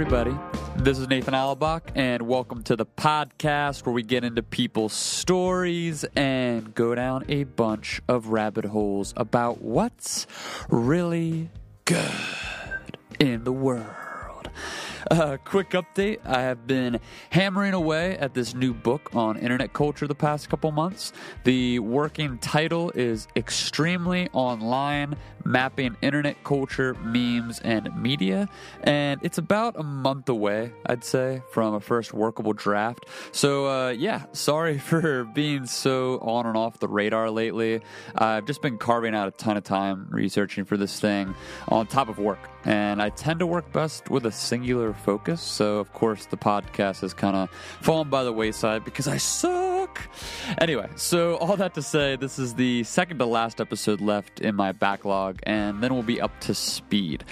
everybody. This is Nathan Alabach, and welcome to the podcast where we get into people's stories and go down a bunch of rabbit holes about what's really good in the world. Uh, quick update I have been hammering away at this new book on internet culture the past couple months. The working title is Extremely Online Mapping Internet Culture, Memes, and Media. And it's about a month away, I'd say, from a first workable draft. So, uh, yeah, sorry for being so on and off the radar lately. I've just been carving out a ton of time researching for this thing on top of work and I tend to work best with a singular focus. So, of course, the podcast has kind of fallen by the wayside because I suck. Anyway, so all that to say, this is the second to last episode left in my backlog, and then we'll be up to speed.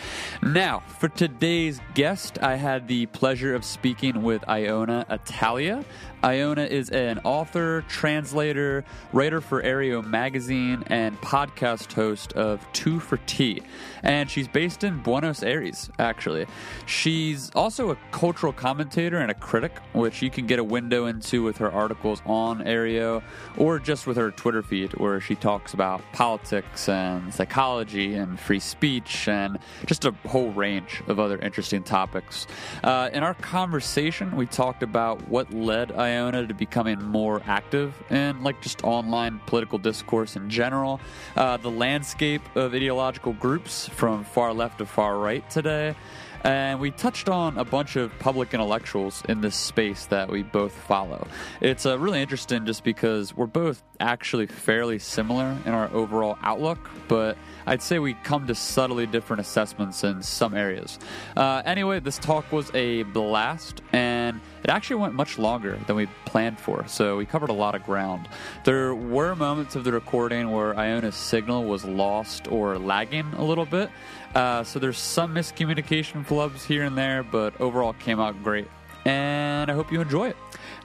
Now, for today's guest, I had the pleasure of speaking with Iona Italia. Iona is an author, translator, writer for Areo magazine, and podcast host of Two for Tea. And she's based in Buenos Aires, actually. She's also a cultural commentator and a critic, which you can get a window into with her articles on Areo or just with her Twitter feed, where she talks about politics and psychology and free speech and just a whole range of other interesting topics. Uh, in our conversation, we talked about what led Iona to becoming more active in like just online political discourse in general, uh, the landscape of ideological groups from far left to far right today. And we touched on a bunch of public intellectuals in this space that we both follow. It's uh, really interesting just because we're both actually fairly similar in our overall outlook, but I'd say we come to subtly different assessments in some areas. Uh, anyway, this talk was a blast, and it actually went much longer than we planned for, so we covered a lot of ground. There were moments of the recording where Iona's signal was lost or lagging a little bit, uh, so there's some miscommunication flubs here and there, but overall came out great. And I hope you enjoy it.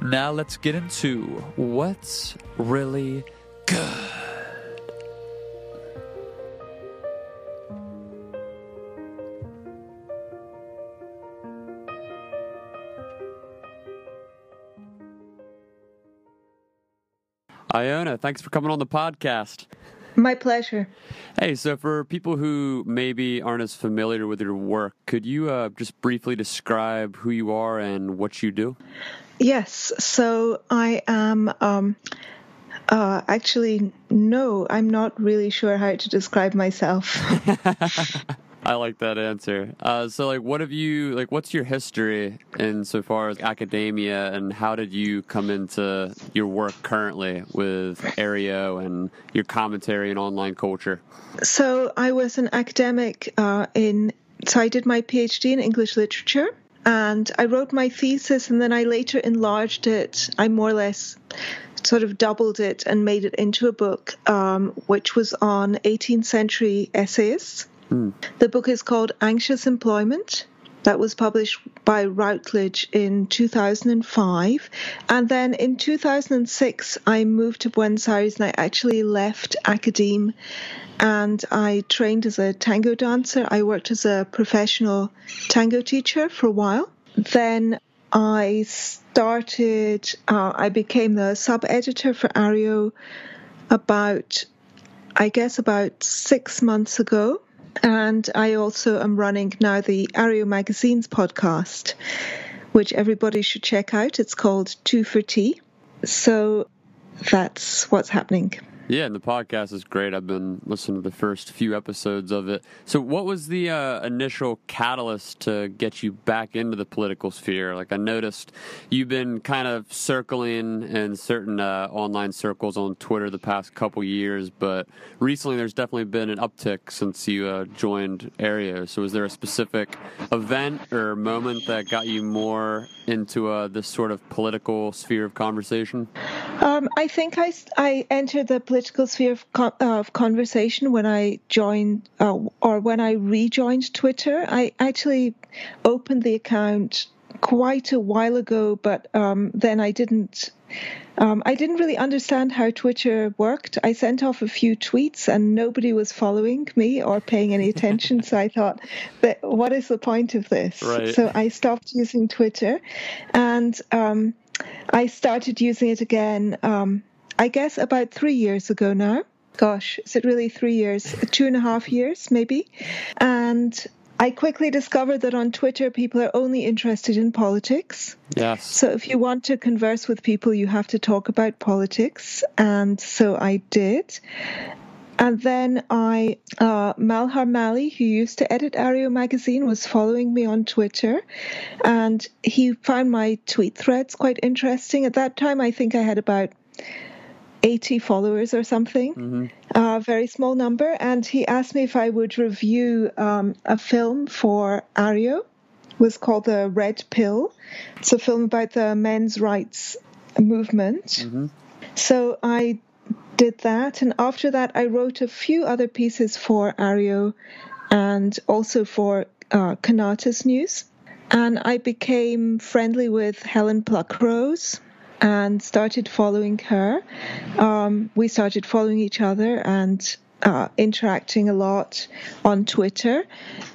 Now let's get into what's really good. Iona, thanks for coming on the podcast. My pleasure. Hey, so for people who maybe aren't as familiar with your work, could you uh, just briefly describe who you are and what you do? Yes. So I am. Um, uh, actually, no, I'm not really sure how to describe myself. I like that answer. Uh, so, like, what have you like? What's your history in so far as academia, and how did you come into your work currently with Areo and your commentary and online culture? So, I was an academic uh, in. So, I did my PhD in English literature, and I wrote my thesis, and then I later enlarged it. I more or less sort of doubled it and made it into a book, um, which was on 18th century essayists. Mm. The book is called Anxious Employment. That was published by Routledge in 2005. And then in 2006, I moved to Buenos Aires and I actually left academe and I trained as a tango dancer. I worked as a professional tango teacher for a while. Then I started, uh, I became the sub editor for Areo about, I guess, about six months ago. And I also am running now the Areo Magazines podcast, which everybody should check out. It's called Two for Tea. So that's what's happening. Yeah, and the podcast is great. I've been listening to the first few episodes of it. So, what was the uh, initial catalyst to get you back into the political sphere? Like, I noticed you've been kind of circling in certain uh, online circles on Twitter the past couple years, but recently there's definitely been an uptick since you uh, joined Areo. So, was there a specific event or moment that got you more into uh, this sort of political sphere of conversation? Um, I think I, I entered the political sphere of, con- of conversation when I joined uh, or when I rejoined Twitter. I actually opened the account quite a while ago, but um, then I didn't Um, I didn't really understand how Twitter worked. I sent off a few tweets and nobody was following me or paying any attention. so I thought, what is the point of this? Right. So I stopped using Twitter and um, I started using it again, um, I guess, about three years ago now. Gosh, is it really three years? Two and a half years, maybe. And I quickly discovered that on Twitter, people are only interested in politics. Yes. So if you want to converse with people, you have to talk about politics. And so I did. And then I, uh, Malhar Mali, who used to edit Areo magazine, was following me on Twitter. And he found my tweet threads quite interesting. At that time, I think I had about 80 followers or something, Mm-hmm. a very small number. And he asked me if I would review um, a film for Areo. It was called The Red Pill. It's a film about the men's rights movement. Mm-hmm. So I did that. And after that, I wrote a few other pieces for Areo and also for uh, Conatus News. And I became friendly with Helen Pluckrose and started following her. Um, we started following each other and uh, interacting a lot on Twitter.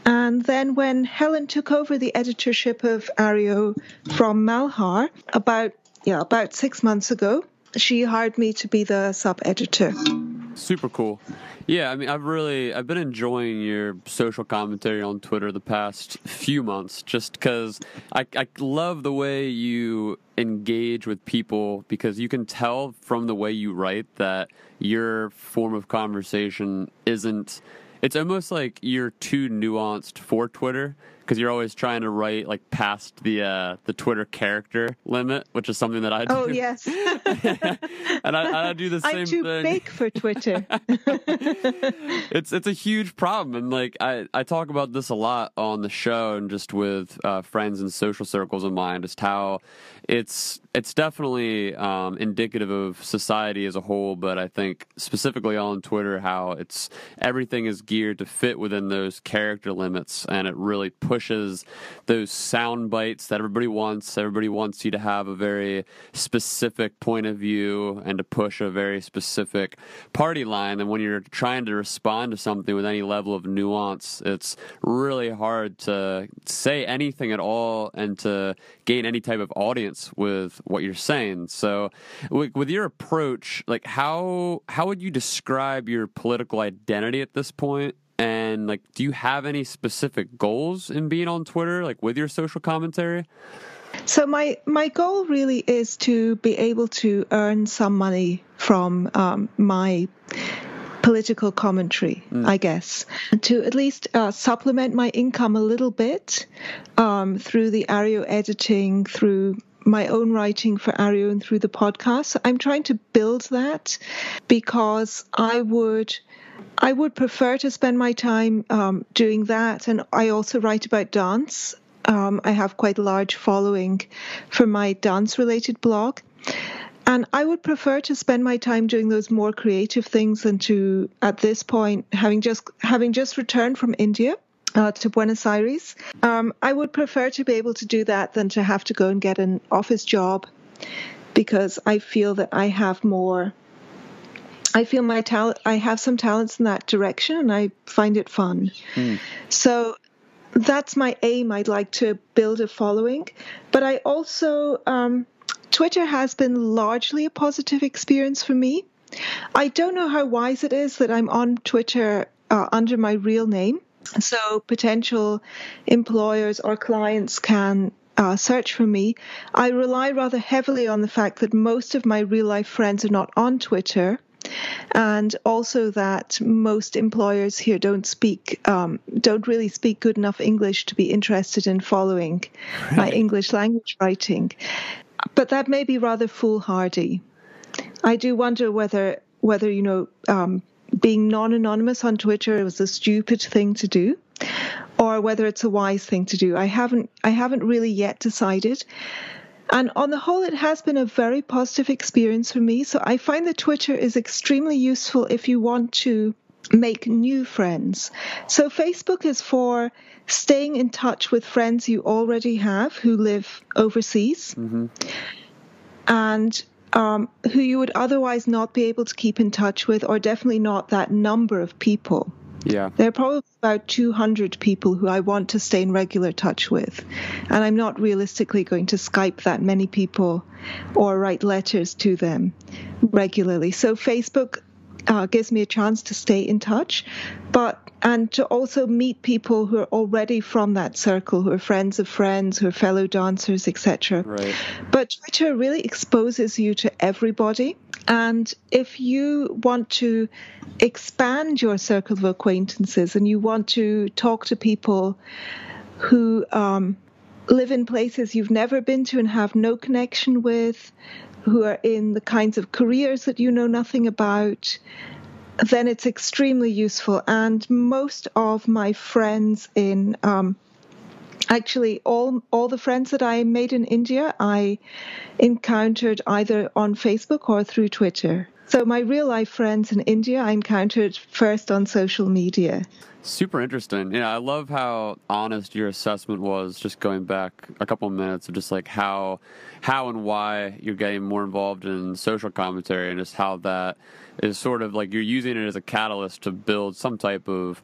And then when Helen took over the editorship of Areo from Malhar about yeah about six months ago, she hired me to be the sub editor. Super cool. Yeah, I mean, I've really I've been enjoying your social commentary on Twitter the past few months, just because I I love the way you engage with people because you can tell from the way you write that your form of conversation isn't. It's almost like you're too nuanced for Twitter because you're always trying to write like past the uh, the Twitter character limit, which is something that I do. Oh yes, and I, I do the same thing I'm too thing. big for Twitter. it's it's a huge problem and like I, I talk about this a lot on the show and just with uh, friends and social circles of mine just how it's it's definitely um, indicative of society as a whole but i think specifically on twitter how it's everything is geared to fit within those character limits and it really pushes those sound bites that everybody wants. Everybody wants you to have a very specific point of view and to push a very specific party line and when you're trying to respond to something with any level of nuance it's really hard to say anything at all and to gain any type of audience with what you're saying. So with, with your approach like how how would you describe your political identity at this point? and like do you have any specific goals in being on twitter like with your social commentary? So my my goal really is to be able to earn some money from um, my political commentary, I guess, to at least uh, supplement my income a little bit um, through the Areo editing, through my own writing for Areo, and through the podcast. I'm trying to build that because I would. I would prefer to spend my time um, doing that, and I also write about dance. Um, I have quite a large following for my dance related blog. And I would prefer to spend my time doing those more creative things than to, at this point, having just having just returned from India uh, to Buenos Aires. Um, I would prefer to be able to do that than to have to go and get an office job, because I feel that I have more. I feel my talent. I have some talents in that direction, and I find it fun. So that's my aim. I'd like to build a following, but I also um, Twitter has been largely a positive experience for me. I don't know how wise it is that I'm on Twitter uh, under my real name, so potential employers or clients can. Uh, search for me. I rely rather heavily on the fact that most of my real life friends are not on Twitter, and also that most employers here don't speak um, don't really speak good enough English to be interested in following my English language writing. But that may be rather foolhardy. I do wonder whether whether you know um, being non-anonymous on Twitter was a stupid thing to do, or whether it's a wise thing to do. I haven't I haven't really yet decided. And on the whole, it has been a very positive experience for me. So I find that Twitter is extremely useful if you want to make new friends. So Facebook is for staying in touch with friends you already have who live overseas. Mm-hmm. And um, who you would otherwise not be able to keep in touch with, or definitely not that number of people. Yeah. There are probably about 200 people who I want to stay in regular touch with. And I'm not realistically going to Skype that many people or write letters to them regularly. So Facebook uh, gives me a chance to stay in touch, but and to also meet people who are already from that circle, who are friends of friends, who are fellow dancers, etc. Right. But Twitter really exposes you to everybody. And if you want to expand your circle of acquaintances and you want to talk to people who um, live in places you've never been to and have no connection with, who are in the kinds of careers that you know nothing about, then it's extremely useful. And most of my friends in um, actually all all the friends that I made in India, I encountered either on Facebook or through Twitter. So my real life friends in India, I encountered first on social media. Super interesting. Yeah, I love how honest your assessment was. Just going back a couple of minutes of just like how, how and why you're getting more involved in social commentary, and just how that is sort of like you're using it as a catalyst to build some type of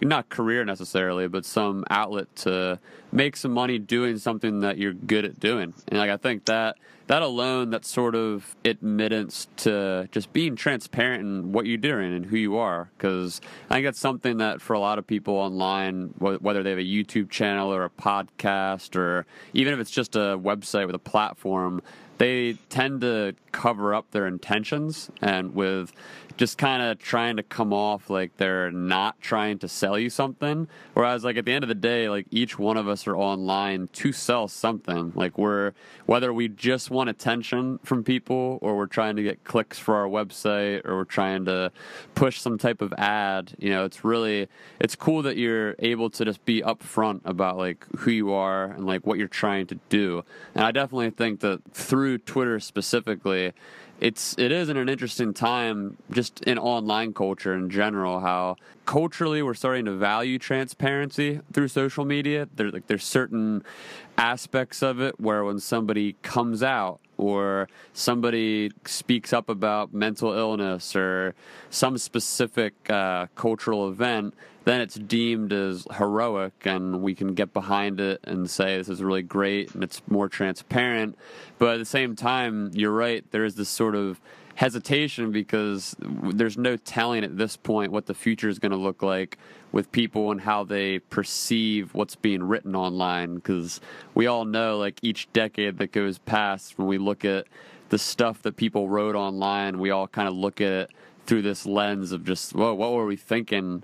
not career necessarily, but some outlet to make some money doing something that you're good at doing. And like I think that that alone, that sort of admittance to just being transparent in what you're doing and who you are, because I think that's something that for a lot of people online, whether they have a YouTube channel or a podcast, or even if it's just a website with a platform, they tend to cover up their intentions and with just kind of trying to come off like they're not trying to sell you something. Whereas, like, at the end of the day, like, each one of us are online to sell something. Like, we're, whether we just want attention from people or we're trying to get clicks for our website or we're trying to push some type of ad, you know, it's really, it's cool that you're able to just be upfront about, like, who you are and, like, what you're trying to do. And I definitely think that through Twitter specifically, it's it is in an interesting time just in online culture in general how culturally we're starting to value transparency through social media. There's like there's certain aspects of it where when somebody comes out or somebody speaks up about mental illness or some specific uh, cultural event then it's deemed as heroic and we can get behind it and say this is really great and it's more transparent. But at the same time, you're right, there is this sort of hesitation because there's no telling at this point what the future is going to look like with people and how they perceive what's being written online because we all know like each decade that goes past when we look at the stuff that people wrote online we all kind of look at it through this lens of just whoa what were we thinking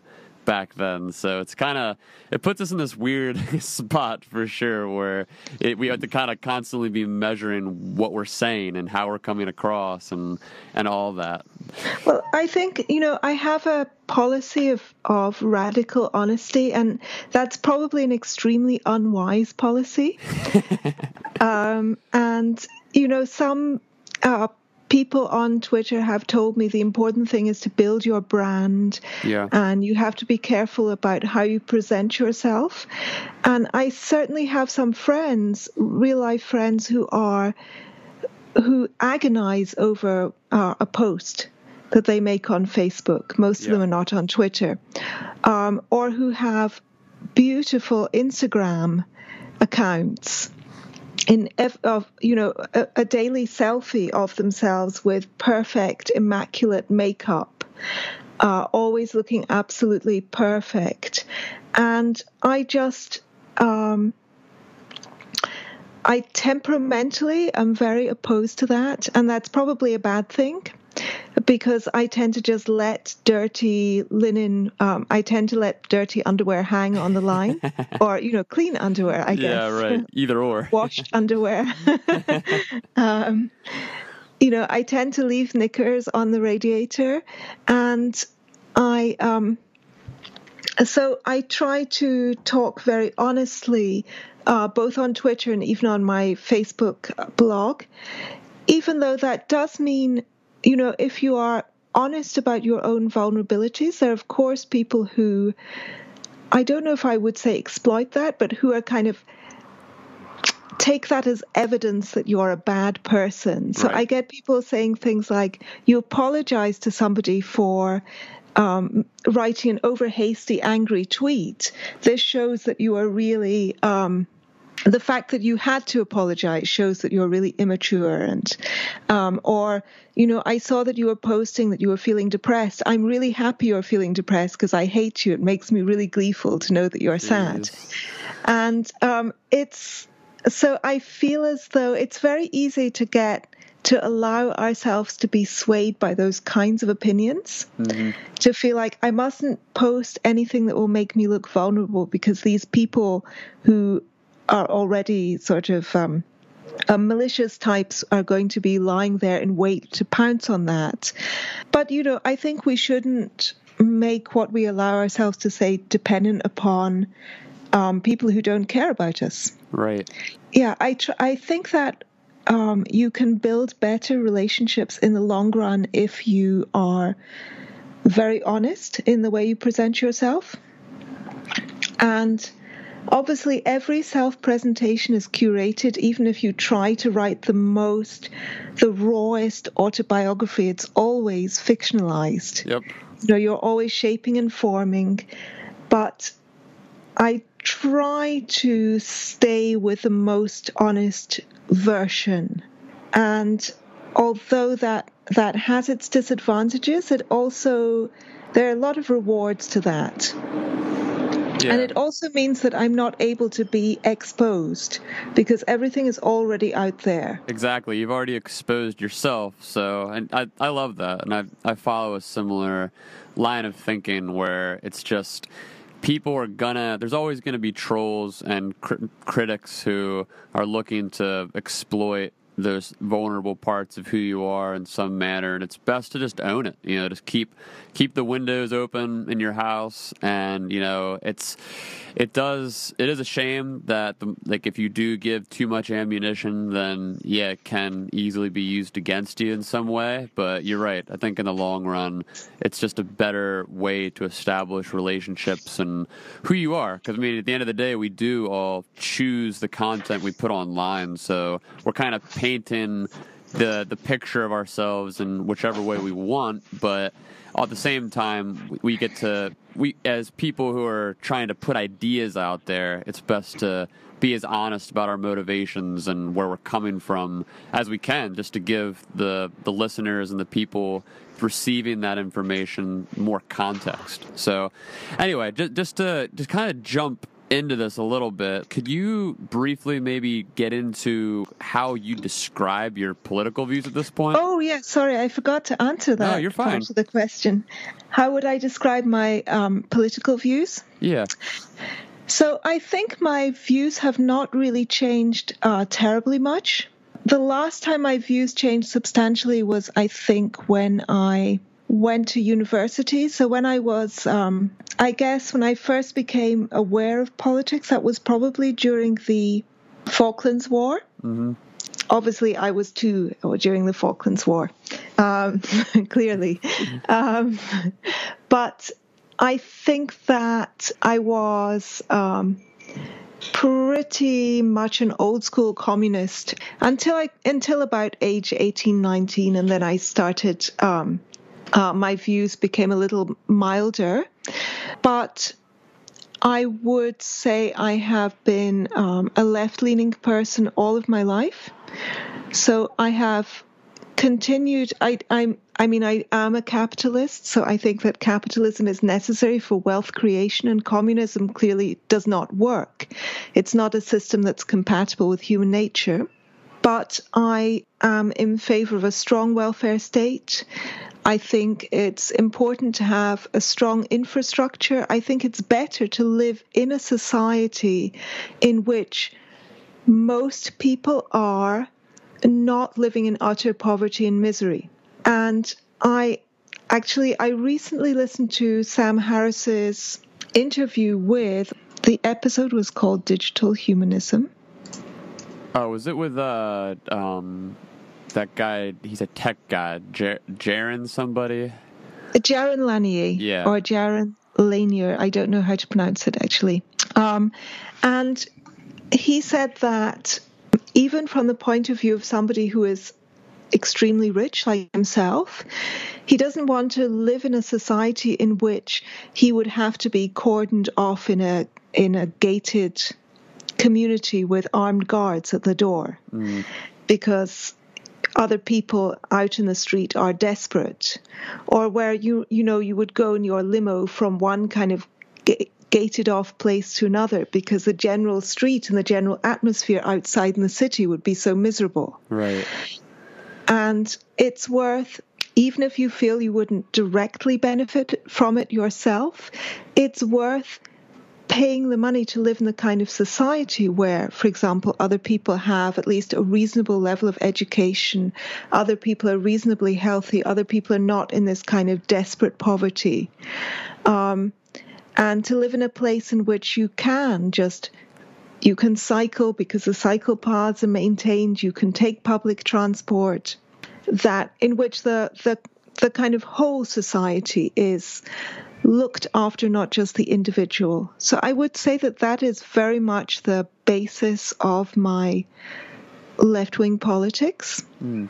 back then. So it's kind of it puts us in this weird spot for sure, where it, we have to kind of constantly be measuring what we're saying and how we're coming across and and all that. Well, I think you know I have a policy of of radical honesty, and that's probably an extremely unwise policy. um, and you know some uh, people on Twitter have told me the important thing is to build your brand. Yeah. And you have to be careful about how you present yourself. And I certainly have some friends, real life friends, who are who agonize over uh, a post that they make on Facebook. Most yeah. of them are not on Twitter, um, or who have beautiful Instagram accounts in of you know a, a, daily selfie of themselves with perfect immaculate makeup uh, always looking absolutely perfect. And i just um, i temperamentally am very opposed to that and that's probably a bad thing because I tend to just let dirty linen, um, I tend to let dirty underwear hang on the line, or you know, clean underwear. I guess. Yeah, right. Either or. Washed underwear. um, you know, I tend to leave knickers on the radiator, and I. Um, so I try to talk very honestly, uh, both on Twitter and even on my Facebook blog, even though that does mean you know, if you are honest about your own vulnerabilities, there are, of course, people who, I don't know if I would say exploit that, but who are kind of take that as evidence that you're a bad person. So Right. I get people saying things like, you apologize to somebody for um, writing an over hasty, angry tweet. This shows that you are really. Um, the fact that you had to apologize shows that you're really immature and um, or you know i saw that you were posting that you were feeling depressed. I'm really happy you're feeling depressed because i hate you. It makes me really gleeful to know that you're sad. and um, it's so I feel as though it's very easy to get to allow ourselves to be swayed by those kinds of opinions, Mhm. to feel like I mustn't post anything that will make me look vulnerable because these people who are already sort of um, uh, malicious types are going to be lying there in wait to pounce on that. But, you know, I think we shouldn't make what we allow ourselves to say dependent upon um, people who don't care about us. Right. Yeah, I tr- I think that um, you can build better relationships in the long run if you are very honest in the way you present yourself. And obviously, every self presentation is curated, even if you try to write the most, the rawest autobiography, it's always fictionalized. Yep. you know you're always shaping and forming but i try to stay with the most honest version. And although that that has its disadvantages it also there are a lot of rewards to that Yeah. and it also means that i'm not able to be exposed because everything is already out there Exactly. You've already exposed yourself, so and I I love that, and I I follow a similar line of thinking where it's just people are gonna. There's always gonna be trolls and cri- critics who are looking to exploit those vulnerable parts of who you are in some manner, and it's best to just own it. You know, just keep keep the windows open in your house, and you know, it's it does it is a shame that the, like if you do give too much ammunition, then yeah, it can easily be used against you in some way. But you're right. I think in the long run, it's just a better way to establish relationships and who you are. Because I mean, at the end of the day, we do all choose the content we put online, so we're kind of the the picture of ourselves in whichever way we want, but at the same time we get to we as people who are trying to put ideas out there, it's best to be as honest about our motivations and where we're coming from as we can, just to give the the listeners and the people receiving that information more context. So, anyway, just just to just kind of jump into this a little bit, could you briefly maybe get into how you describe your political views at this point? Oh, yeah. Sorry, I forgot to answer that you're fine. part of the question. How would I describe my um, political views? Yeah. So I think my views have not really changed uh, terribly much. The last time my views changed substantially was, I think, when I went to university. So when I was, um, I guess, when I first became aware of politics, that was probably during the Falklands War. hmm obviously I was too during the Falklands War, um, clearly. Um, but I think that I was um, pretty much an old school communist until I until about age 18, 19, and then I started. Um, uh, my views became a little milder, but I would say I have been um, a left leaning person all of my life. So I have continued. I, I'm. I mean, I am a capitalist, so I think that capitalism is necessary for wealth creation, and communism clearly does not work. It's not a system that's compatible with human nature. But I am in favor of a strong welfare state. I think it's important to have a strong infrastructure. I think it's better to live in a society in which most people are not living in utter poverty and misery. And I actually, I recently listened to Sam Harris's interview with, the episode was called Digital Humanism. Oh, was it with uh um that guy? He's a tech guy, Jar- Jaron somebody. Jaron Lanier Yeah. or Jaron Lanier. I don't know how to pronounce it actually. Um, and he said that even from the point of view of somebody who is extremely rich like himself, he doesn't want to live in a society in which he would have to be cordoned off in a in a gated community with armed guards at the door mm. because other people out in the street are desperate or where you you know you would go in your limo from one kind of gated off place to another because the general street and the general atmosphere outside in the city would be so miserable. Right. And it's worth even if you feel you wouldn't directly benefit from it yourself it's worth paying the money to live in the kind of society where, for example, other people have at least a reasonable level of education, other people are reasonably healthy, other people are not in this kind of desperate poverty. Um, and to live in a place in which you can just you can cycle because the cycle paths are maintained you can take public transport that in which the the the kind of whole society is looked after not just the individual. So I would say that that is very much the basis of my left wing politics. Mm.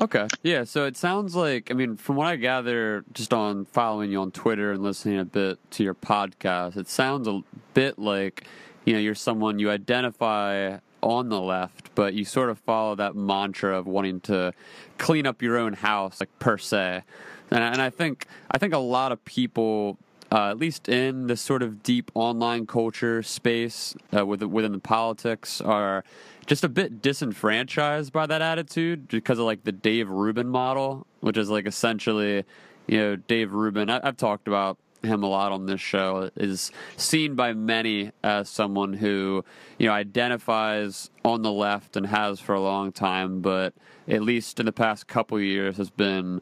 Okay. Yeah. So it sounds like, I mean, from what I gather just on following you on Twitter and listening a bit to your podcast, it sounds a bit like, you know, you're someone you identify on the left, but you sort of follow that mantra of wanting to clean up your own house, like per se. And, and I think I think a lot of people, uh, at least in this sort of deep online culture space uh, within, within the politics, are just a bit disenfranchised by that attitude because of like the Dave Rubin model, which is like essentially, you know, Dave Rubin. I, I've talked about him a lot on this show is seen by many as someone who you know identifies on the left and has for a long time but at least in the past couple years has been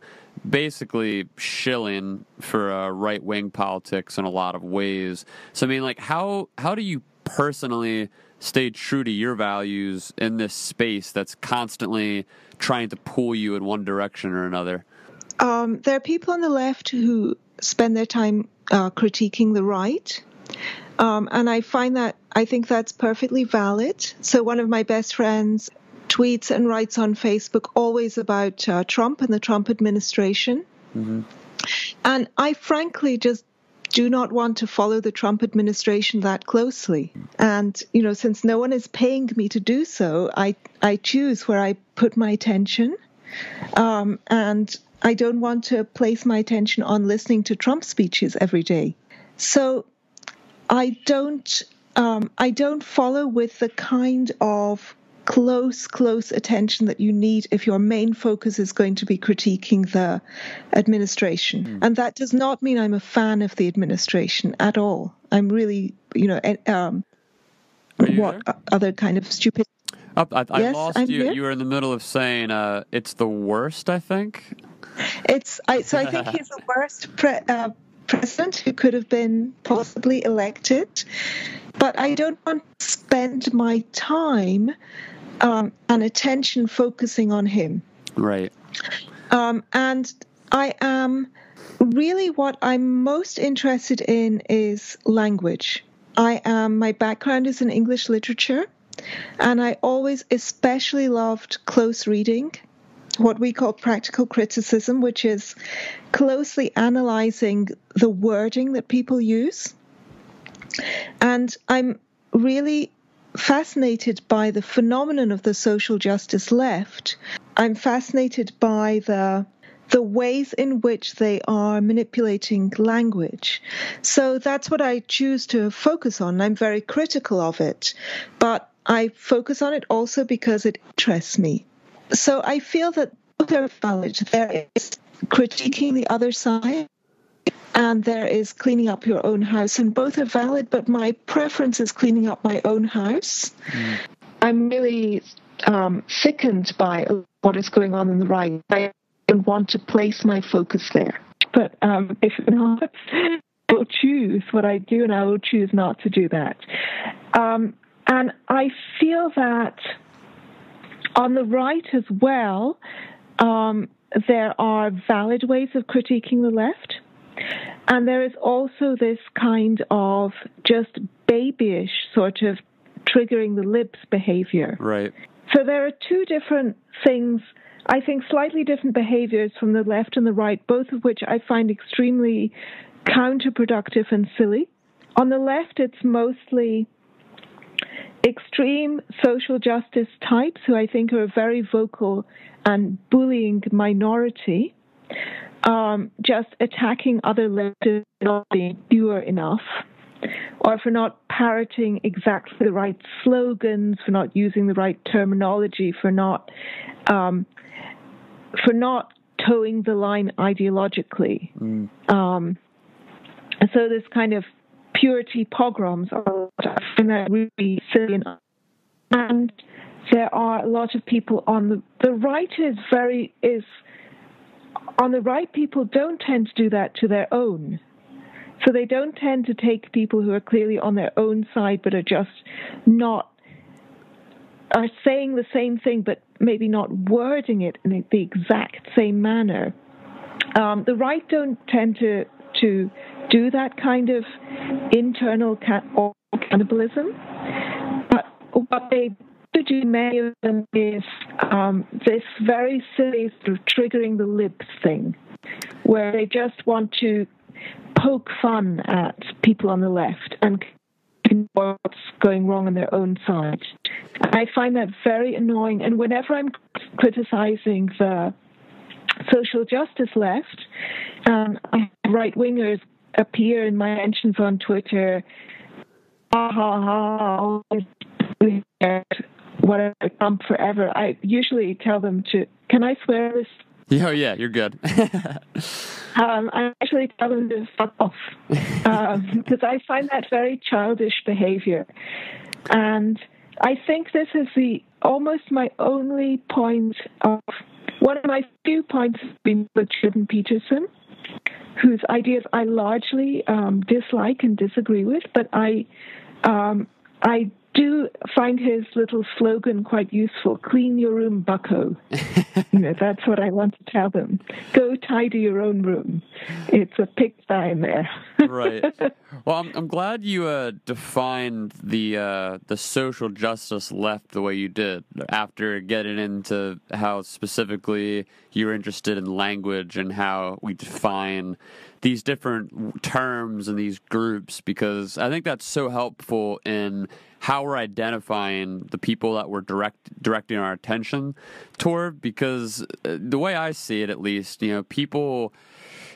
basically shilling for uh, right wing politics in a lot of ways. So I mean, like, how how do you personally stay true to your values in this space that's constantly trying to pull you in one direction or another? Um, there are people on the left who spend their time uh, critiquing the right. Um, and I find that I think that's perfectly valid. So, one of my best friends tweets and writes on Facebook always about uh, Trump and the Trump administration. Mm-hmm. And I frankly just do not want to follow the Trump administration that closely. And, you know, since no one is paying me to do so, I, I choose where I put my attention. Um, and I don't want to place my attention on listening to Trump speeches every day. So I don't um, I don't follow with the kind of close, close attention that you need if your main focus is going to be critiquing the administration. Mm. And that does not mean I'm a fan of the administration at all. I'm really, you know, um, what there? other kind of stupid. I, I yes, lost I'm you. Here. You were in the middle of saying uh, it's the worst. I think it's. I, so I think he's the worst pre- uh, president who could have been possibly elected. But I don't want to spend my time um, and attention focusing on him. Right. Um, and I am really what I'm most interested in is language. I am my background is in English literature, and I always especially loved close reading, what we call practical criticism, which is closely analyzing the wording that people use. And I'm really fascinated by the phenomenon of the social justice left. I'm fascinated by the the ways in which they are manipulating language. So that's what I choose to focus on. I'm very critical of it, but I focus on it also because it interests me. So I feel that both are valid. There is critiquing the other side and there is cleaning up your own house, and both are valid, but my preference is cleaning up my own house. Mm. I'm really um, sickened by what is going on in the right. I don't want to place my focus there. But um, if not, I will choose what I do, and I will choose not to do that. Um, and I feel that on the right as well, um, there are valid ways of critiquing the left. And there is also this kind of just babyish sort of triggering the libs behavior. Right. so there are two different things. I think slightly different behaviors from the left and the right, both of which I find extremely counterproductive and silly. On the left, it's mostly extreme social justice types who I think are a very vocal and bullying minority, um, just attacking other leftists for not being pure enough, or for not parroting exactly the right slogans, for not using the right terminology, for not um, for not toeing the line ideologically. Mm. Um, so this kind of purity pogroms are I find that really silly. And there are a lot of people on the the right is very is on the right people don't tend to do that to their own. So they don't tend to take people who are clearly on their own side but are just not are saying the same thing but maybe not wording it in the exact same manner. Um, the right don't tend to to do that kind of internal cannibalism. But what they do, many of them, is um, this very silly sort of triggering the libs thing, where they just want to poke fun at people on the left and what's going wrong on their own side. I find that very annoying. And whenever I'm criticizing the social justice left, um, right wingers appear in my mentions on Twitter. Ha ha ha! Whatever, Trump forever. I usually tell them to. Can I swear this? Oh yeah, you're good. um, I actually tell them to fuck off because um, I find that very childish behavior, and I think this is the almost my only point of one of my few points has been with Jordan Peterson whose ideas I largely um, dislike and disagree with, but I um, I do find his little slogan quite useful. Clean your room bucko. You know that's what i want to tell them. Go tidy your own room. It's a pigsty in there. Right. Well i'm, I'm glad you uh, defined the uh, the social justice left the way you did after getting into how specifically you're interested in language and how we define these different terms and these groups because i think that's so helpful in how we're identifying the people that we're direct directing our attention toward because uh, the way I see it at least, you know, people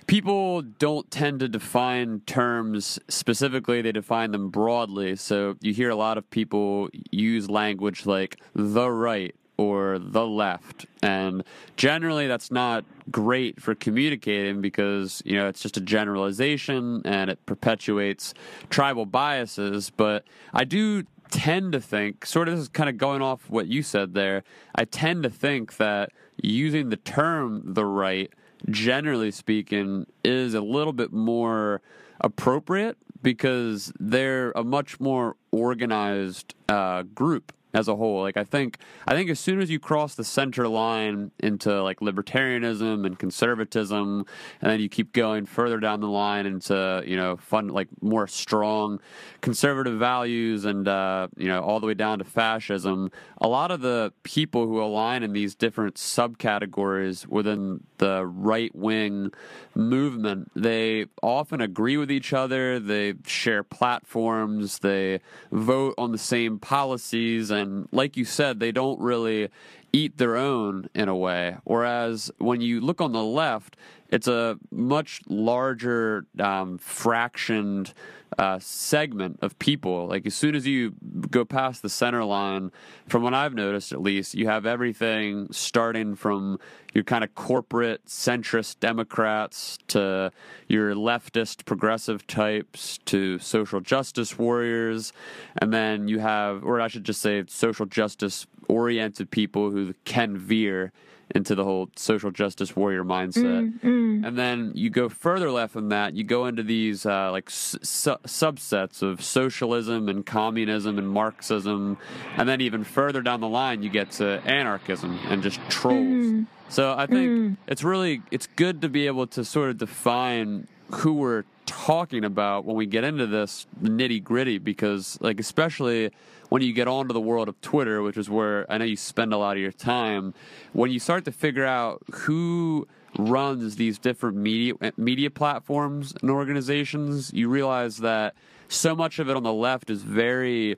people don't tend to define terms specifically they define them broadly. So you hear a lot of people use language like the right or the left. And generally that's not great for communicating because you know it's just a generalization and it perpetuates tribal biases. But i do tend to think, sort of kind of going off what you said there, I tend to think that using the term the right, generally speaking, is a little bit more appropriate because they're a much more organized uh, group as a whole. Like I think I think as soon as you cross the center line into like libertarianism and conservatism, and then you keep going further down the line into you know fun like more strong conservative values and uh, you know all the way down to fascism, a lot of the people who align in these different subcategories within the right wing movement, they often agree with each other. They share platforms. They vote on the same policies and like you said, they don't really eat their own in a way. Whereas when you look on the left, it's a much larger um, fractioned uh, segment of people. Like as soon as you go past the center line, from what I've noticed at least, you have everything starting from your kind of corporate centrist Democrats to your leftist progressive types to social justice warriors, and then you have, or I should just say, social justice oriented people who can veer into the whole social justice warrior mindset. Mm, mm. And then you go further left than that, you go into these uh, like su- subsets of socialism and communism and Marxism. And then even further down the line, you get to anarchism and just trolls. Mm. So I think mm. it's really it's good to be able to sort of define who we're talking about when we get into this nitty gritty because, like, especially when you get onto the world of Twitter, which is where I know you spend a lot of your time, when you start to figure out who runs these different media media platforms and organizations, you realize that so much of it on the left is very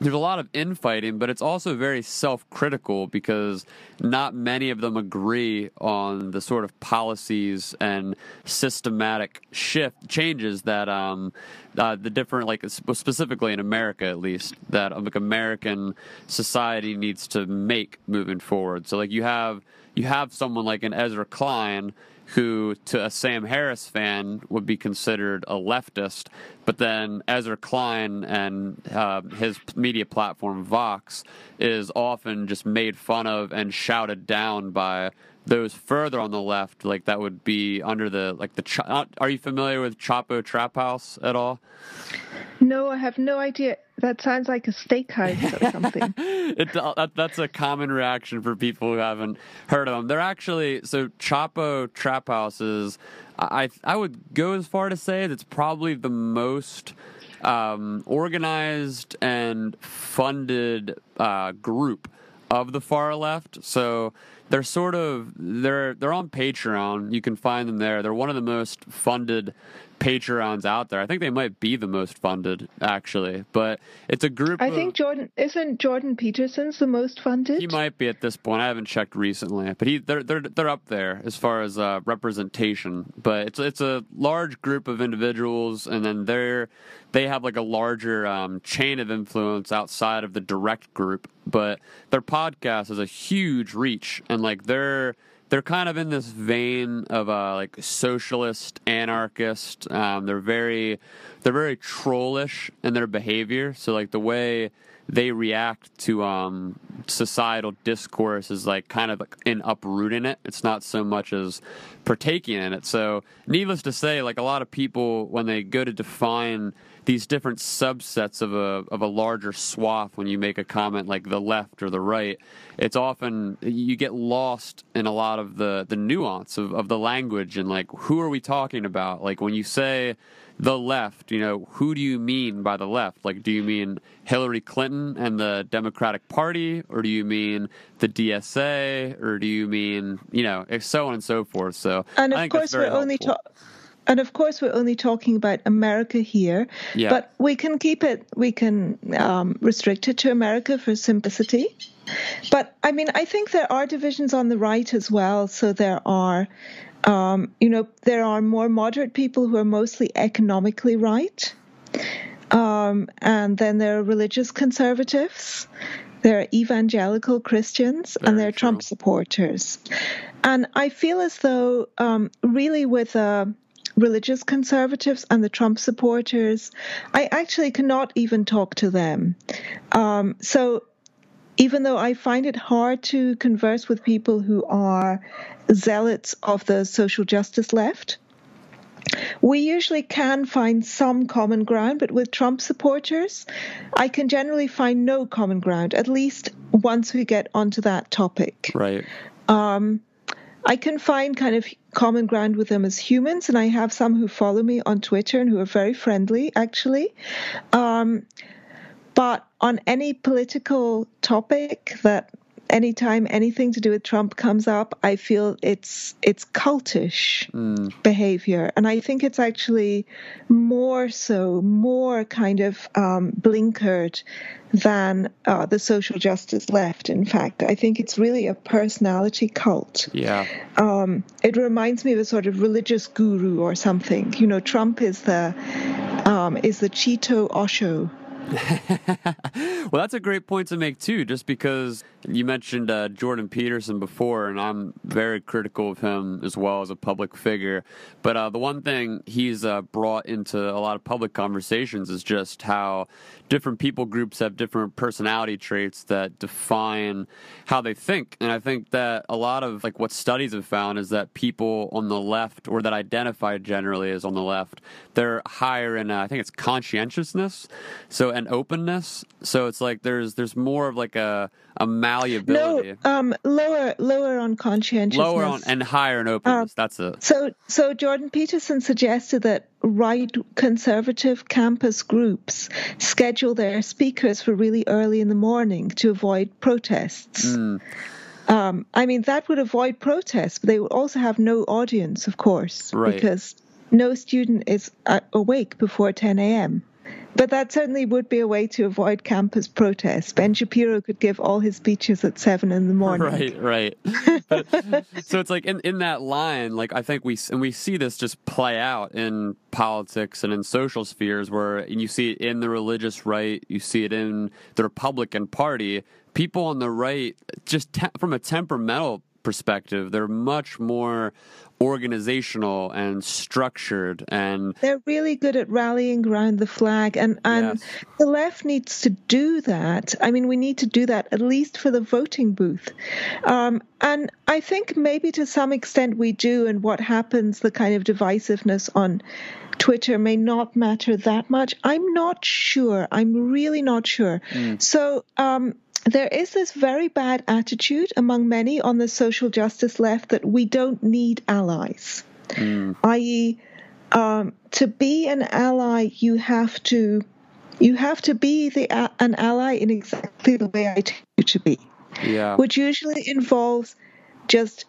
there's a lot of infighting, but it's also very self critical because not many of them agree on the sort of policies and systematic shift changes that um, uh, the different, like specifically in America at least, that like American society needs to make moving forward. So like you have you have someone like an Ezra Klein who to a Sam Harris fan would be considered a leftist, but then Ezra Klein and uh, his media platform Vox is often just made fun of and shouted down by those further on the left, like that would be under the like the. Uh, are you familiar with Chapo Trap House at all? No, I have no idea. That sounds like a steakhouse or something. it, uh, that, that's a common reaction for people who haven't heard of them. They're actually so Chapo Trap Houses. I I would go as far to say that's probably the most um, organized and funded uh, group of the far left. So they're sort of they're they're on Patreon. You can find them there. They're one of the most funded Patreons out there. I think they might be the most funded, actually. But it's a group. I of, think Jordan isn't Jordan Peterson's the most funded. He might be at this point. I haven't checked recently, but he they're they're they're up there as far as uh, representation. But it's it's a large group of individuals, and then they're they have like a larger um, chain of influence outside of the direct group. But their podcast has a huge reach, and like they're they're kind of in this vein of a like socialist anarchist. Um, they're very they're very trollish in their behavior. So like the way they react to um, societal discourse is like kind of in uprooting it. It's not so much as partaking in it. So needless to say, like a lot of people when they go to define these different subsets of a of a larger swath when you make a comment like the left or the right it's often you get lost in a lot of the the nuance of, of the language and like who are we talking about? Like when you say the left you know who do you mean by the left? Like do you mean hillary clinton and the democratic party or do you mean the dsa or do you mean you know so on and so forth? So and of course we're helpful. only talking and of course, we're only talking about America here, yeah. but we can keep it, we can um, restrict it to America for simplicity. But I mean, I think there are divisions on the right as well. So there are, um, you know, there are more moderate people who are mostly economically right. Um, and then there are religious conservatives, there are evangelical Christians, Very and there are true. Trump supporters. And I feel as though, um, really, with a religious conservatives and the Trump supporters, I actually cannot even talk to them. Um, so even though I find it hard to converse with people who are zealots of the social justice left, we usually can find some common ground, but with Trump supporters, I can generally find no common ground, at least once we get onto that topic. Right. Um, I can find kind of common ground with them as humans, and I have some who follow me on Twitter and who are very friendly, actually. Um, but on any political topic that anytime anything to do with Trump comes up, I feel it's it's cultish mm. behavior, and I think it's actually more so, more kind of um, blinkered than uh, the social justice left. In fact, I think it's really a personality cult. Yeah. Um, it reminds me of a sort of religious guru or something. You know, Trump is the um, is the Cheeto Osho well, that's a great point to make too. Just because you mentioned uh, Jordan Peterson before, and I'm very critical of him as well as a public figure. But uh, the one thing he's uh, brought into a lot of public conversations is just how different people groups have different personality traits that define how they think. And I think that a lot of like what studies have found is that people on the left, or that identify generally as on the left, they're higher in uh, I think it's conscientiousness. So and openness. So it's like there's there's more of like a a malleability. No, um, lower lower on conscientiousness. Lower on and higher in openness. Um, That's it. So so Jordan Peterson suggested that right conservative campus groups schedule their speakers for really early in the morning to avoid protests. Mm. Um, I mean, that would avoid protests, but they would also have no audience, of course, right. because no student is uh, awake before 10 a.m. But that certainly would be a way to avoid campus protests. Ben Shapiro could give all his speeches at seven in the morning. Right, right. But, so it's like in, in that line, like I think we and we see this just play out in politics and in social spheres, where you see it in the religious right, you see it in the Republican Party. People on the right, just te- from a temperamental perspective, they're much more organizational and structured and they're really good at rallying around the flag and and yes. the left needs to do that i mean we need to do that at least for the voting booth um, and i think maybe to some extent we do and what happens the kind of divisiveness on Twitter may not matter that much. I'm not sure. I'm really not sure. Mm. So, um, there is this very bad attitude among many on the social justice left that we don't need allies, mm. i.e., um, to be an ally, you have to you have to be the an ally in exactly the way I tell you to be. Yeah. Which usually involves just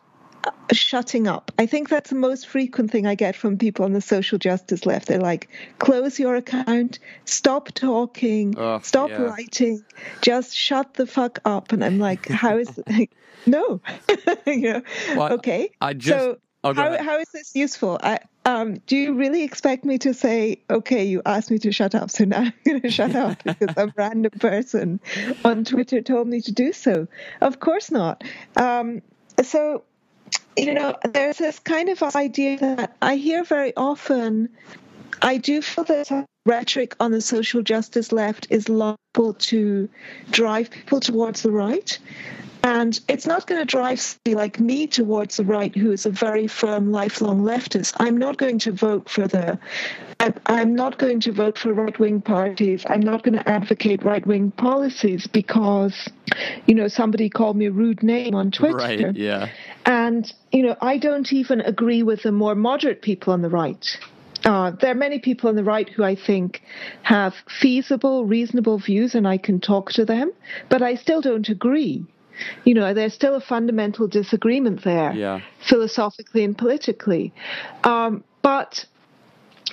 shutting up. I think that's the most frequent thing I get from people on the social justice left. They're like, close your account, stop talking, stop yeah. writing, just shut the fuck up. And I'm like, how is it? no. you know, well, okay. I just, so how, how is this useful? I, um, do you really expect me to say, okay, you asked me to shut up, so now I'm going to shut up because some random person on Twitter told me to do so? Of course not. Um, so you know, there's this kind of idea that I hear very often. I do feel that rhetoric on the social justice left is liable to drive people towards the right. And it's not going to drive somebody like me towards the right, who is a very firm, lifelong leftist. I'm not going to vote for the, I'm not going to vote for right wing parties. I'm not going to advocate right wing policies because, you know, somebody called me a rude name on Twitter. Right, yeah. And, you know, I don't even agree with the more moderate people on the right. Uh, there are many people on the right who I think have feasible, reasonable views, and I can talk to them, but I still don't agree. You know, there's still a fundamental disagreement there, yeah. philosophically and politically. Um, but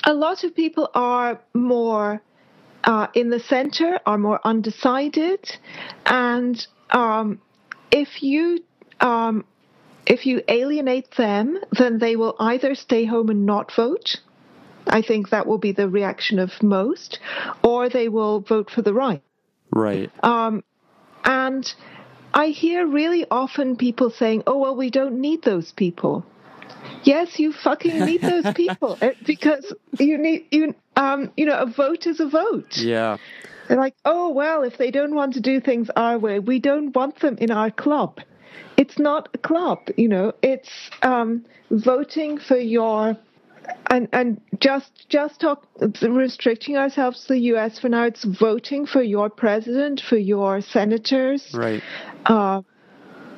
a lot of people are more uh, in the center, are more undecided, and um, if you um, if you alienate them, then they will either stay home and not vote. I think that will be the reaction of most, or they will vote for the right. Right. Um, and I hear really often people saying, "Oh well, we don't need those people." Yes, you fucking need those people eh, because you need you um you know a vote is a vote. Yeah. They're like, "Oh well, if they don't want to do things our way, we don't want them in our club." it's not a club, you know. It's um, voting for your and and just just talk restricting ourselves to the U.S. for now. It's voting for your president, for your senators, right? Uh,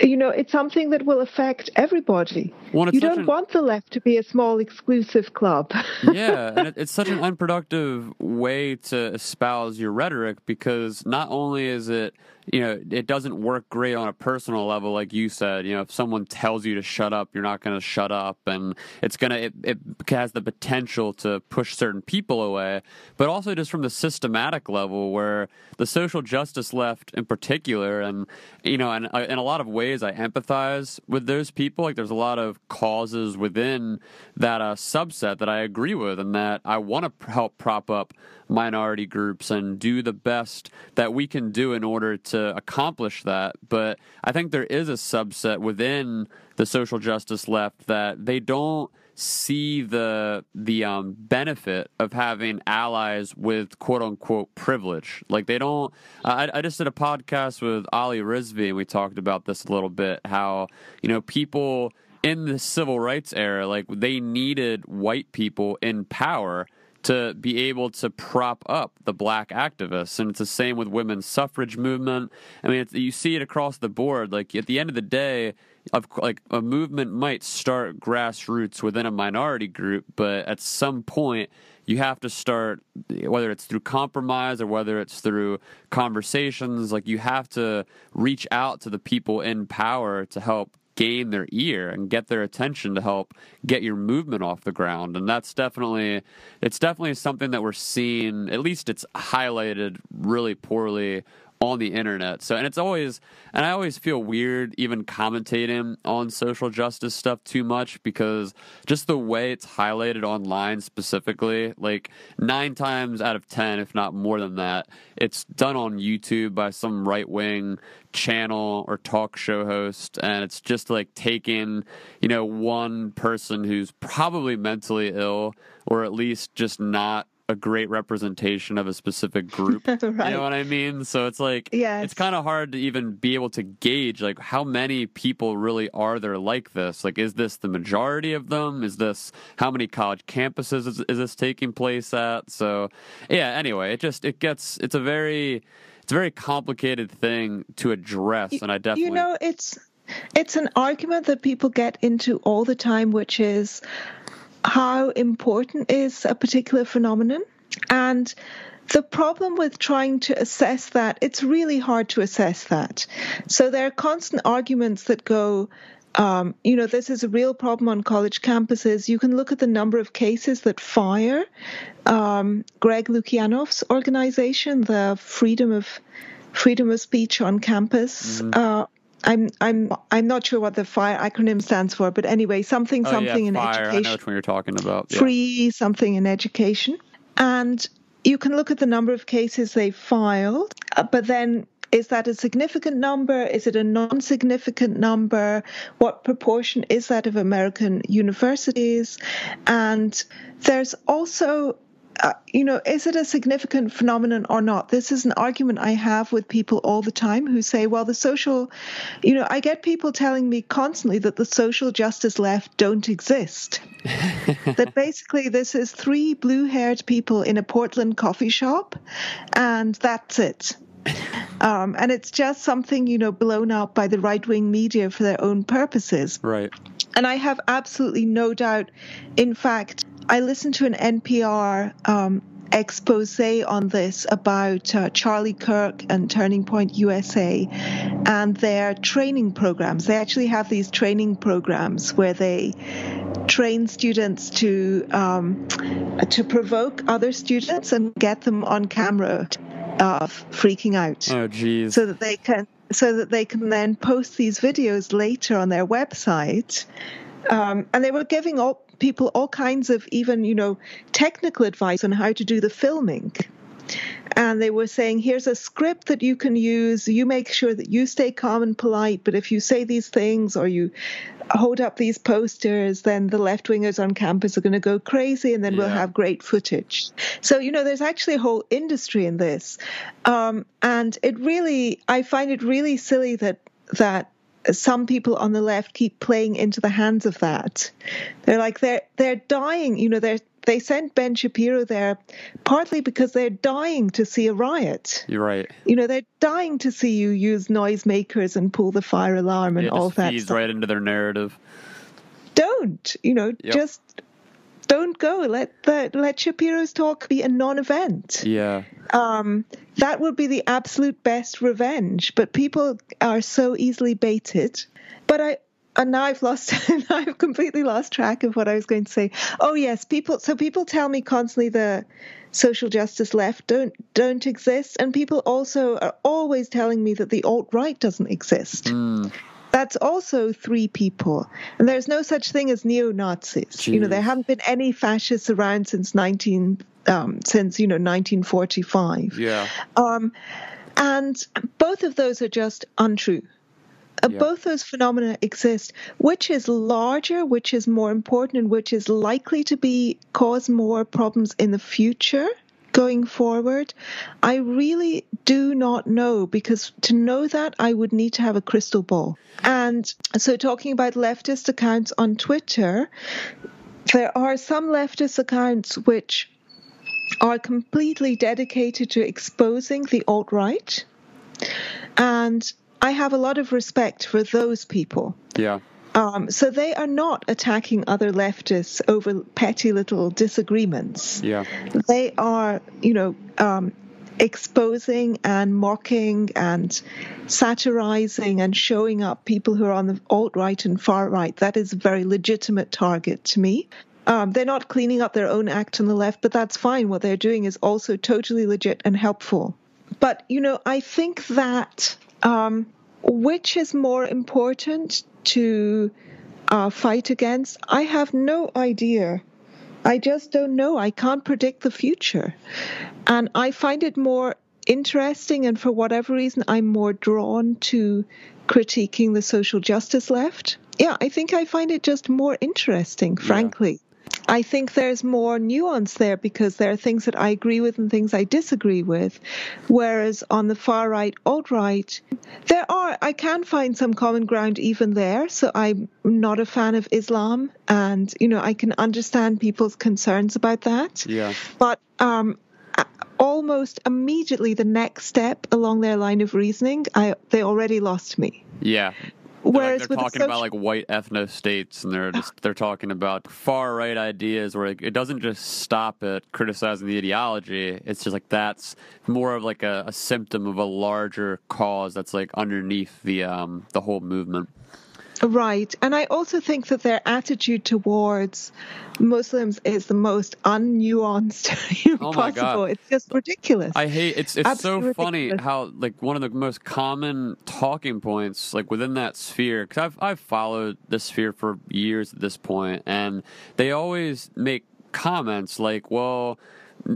you know, it's something that will affect everybody. Well, you don't an, want the left to be a small exclusive club. yeah, and it, it's such an unproductive way to espouse your rhetoric because not only is it you know, it doesn't work great on a personal level, like you said. You know, if someone tells you to shut up, you're not going to shut up, and it's gonna it, it has the potential to push certain people away. But also just from the systematic level, where the social justice left in particular, and you know, and uh, in a lot of ways, I empathize with those people. Like, there's a lot of causes within that uh, subset that I agree with, and that I want to help prop up minority groups and do the best that we can do in order to accomplish that. But I think there is a subset within the social justice left that they don't see the the um, benefit of having allies with quote unquote privilege. Like they don't. I, I just did a podcast with Ali Rizvi and we talked about this a little bit. How you know people in the civil rights era, like they needed white people in power to be able to prop up the black activists. And it's the same with women's suffrage movement. I mean, you see it across the board. Like at the end of the day, of like a movement might start grassroots within a minority group, but at some point you have to start whether it's through compromise or whether it's through conversations like you have to reach out to the people in power to help gain their ear and get their attention to help get your movement off the ground. And that's definitely it's definitely something that we're seeing at least it's highlighted really poorly on the internet. So, and it's always, and I always feel weird even commentating on social justice stuff too much because just the way it's highlighted online specifically, like nine times out of 10, if not more than that, it's done on YouTube by some right wing channel or talk show host. And it's just like taking, you know, one person who's probably mentally ill or at least just not a great representation of a specific group. right. You know what I mean? So it's like yes. it's kind of hard to even be able to gauge like how many people really are there like this. Like is this the majority of them? Is this how many college campuses is, is this taking place at? So yeah, anyway, it just it gets it's a very it's a very complicated thing to address and I definitely You know, it's it's an argument that people get into all the time which is how important is a particular phenomenon. And the problem with trying to assess that, it's really hard to assess that. So there are constant arguments that go, um, you know, this is a real problem on college campuses. You can look at the number of cases that fire. Um, Greg Lukianoff's organization, the Freedom of Freedom of Speech on Campus, mm-hmm. uh, I'm I'm I'm not sure what the FIRE acronym stands for, but anyway, something oh, something yeah, in fire. education. I know which one you're talking about. Yeah. Free something in education, and you can look at the number of cases they filed, uh, but then is that a significant number? Is it a non significant number? What proportion is that of American universities? And there's also uh, you know, is it a significant phenomenon or not? This is an argument I have with people all the time who say, well, the social, you know, I get people telling me constantly that the social justice left don't exist. that basically this is three blue haired people in a Portland coffee shop and that's it. Um, and it's just something, you know, blown up by the right wing media for their own purposes. Right. And I have absolutely no doubt. In fact, I listened to an NPR um, expose on this about uh, Charlie Kirk and Turning Point USA and their training programs. They actually have these training programs where they train students to um, to provoke other students and get them on camera uh, freaking out. Oh, geez. So that they can so that they can then post these videos later on their website. Um, and they were giving all people all kinds of even you know technical advice on how to do the filming and they were saying here's a script that you can use. You make sure that you stay calm and polite but if you say these things or you hold up these posters then the left wingers on campus are going to go crazy and then yeah. we'll have great footage. So you know there's actually a whole industry in this. Um, and it really i find it really silly that that some people on the left keep playing into the hands of that. They're like they're they're dying. You know, they they sent Ben Shapiro there partly because they're dying to see a riot. You're right. You know, they're dying to see you use noisemakers and pull the fire alarm and yeah, all that. Feeds right into their narrative. Don't you know? Yep. Just don't go. Let the, let Shapiro's talk be a non-event. Yeah. Um, that would be the absolute best revenge. But people are so easily baited. But I and now I've lost I've completely lost track of what I was going to say. Oh yes, people so people tell me constantly the social justice left don't don't exist and people also are always telling me that the alt right doesn't exist. Mm that's also three people. And there's no such thing as neo Nazis. You know, there haven't been any fascists around since 19, um, since, you know, 1945. Yeah. Um, and both of those are just untrue. Uh, yeah. Both those phenomena exist. Which is larger, which is more important, and which is likely to be cause more problems in the future? Going forward? I really do not know because to know that I would need to have a crystal ball. And so, talking about leftist accounts on Twitter, there are some leftist accounts which are completely dedicated to exposing the alt right. And I have a lot of respect for those people. Yeah. Um, so they are not attacking other leftists over petty little disagreements. Yeah. They are, you know, um, exposing and mocking and satirizing and showing up people who are on the alt right and far right. That is a very legitimate target to me. Um, they're not cleaning up their own act on the left, but that's fine. What they're doing is also totally legit and helpful. But, you know, I think that um, which is more important to uh, fight against? I have no idea. I just don't know. I can't predict the future. And I find it more interesting, and for whatever reason, I'm more drawn to critiquing the social justice left. Yeah, I think I find it just more interesting, frankly. I think there's more nuance there because there are things that I agree with and things I disagree with. Whereas on the far right, alt right, there are, I can find some common ground even there. So I'm not a fan of Islam and, you know, I can understand people's concerns about that. Yeah. But, um, almost immediately the next step along their line of reasoning, I, they already lost me. Yeah. Whereas they're, like, they're talking social... about like white ethno states, and they're just they're talking about far right ideas where like, it doesn't just stop at criticizing the ideology. It's just like that's more of like a, a symptom of a larger cause that's like underneath the um the whole movement. Right. And I also think that their attitude towards Muslims is the most unnuanced oh possible. It's just ridiculous. I hate it's it's Absolutely so funny ridiculous. how like one of the most common talking points like within that sphere cuz I've I've followed this sphere for years at this point and they always make comments like, "Well,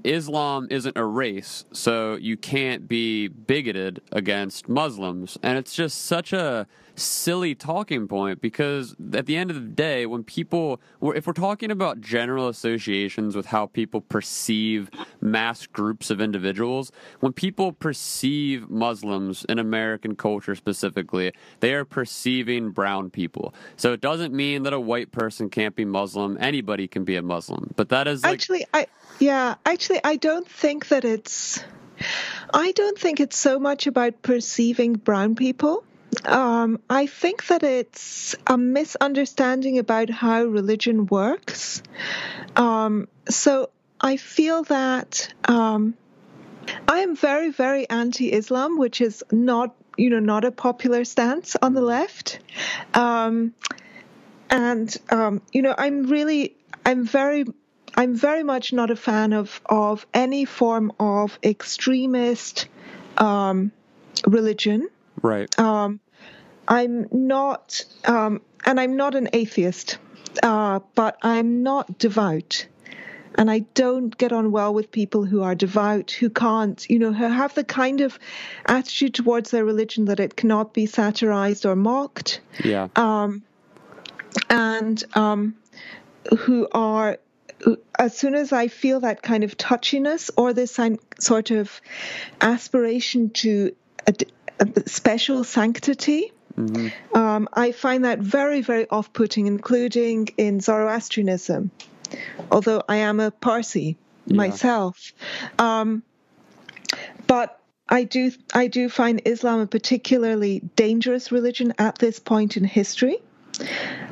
Islam isn't a race, so you can't be bigoted against Muslims." And it's just such a silly talking point because at the end of the day, when people, if we're talking about general associations with how people perceive mass groups of individuals, when people perceive Muslims in American culture specifically, they are perceiving brown people. So it doesn't mean that a white person can't be Muslim. Anybody can be a Muslim. But that is like, actually, I yeah, actually, I don't think that it's. I don't think it's so much about perceiving brown people. Um, I think that it's a misunderstanding about how religion works. Um, so I feel that um, I am very, very anti-Islam, which is not, you know, not a popular stance on the left. Um, and um, you know, I'm really, I'm very I'm very much not a fan of of any form of extremist um, religion. Right. Um, I'm not, um, and I'm not an atheist, uh, but I'm not devout. And I don't get on well with people who are devout, who can't, you know, who have the kind of attitude towards their religion that it cannot be satirized or mocked. Yeah. Um, and um, who are, as soon as I feel that kind of touchiness or this sort of aspiration to special sanctity, Mm-hmm. Um, I find that very, very off putting, including in Zoroastrianism, although I am a Parsi yeah. myself. Um, but I do, I do find Islam a particularly dangerous religion at this point in history,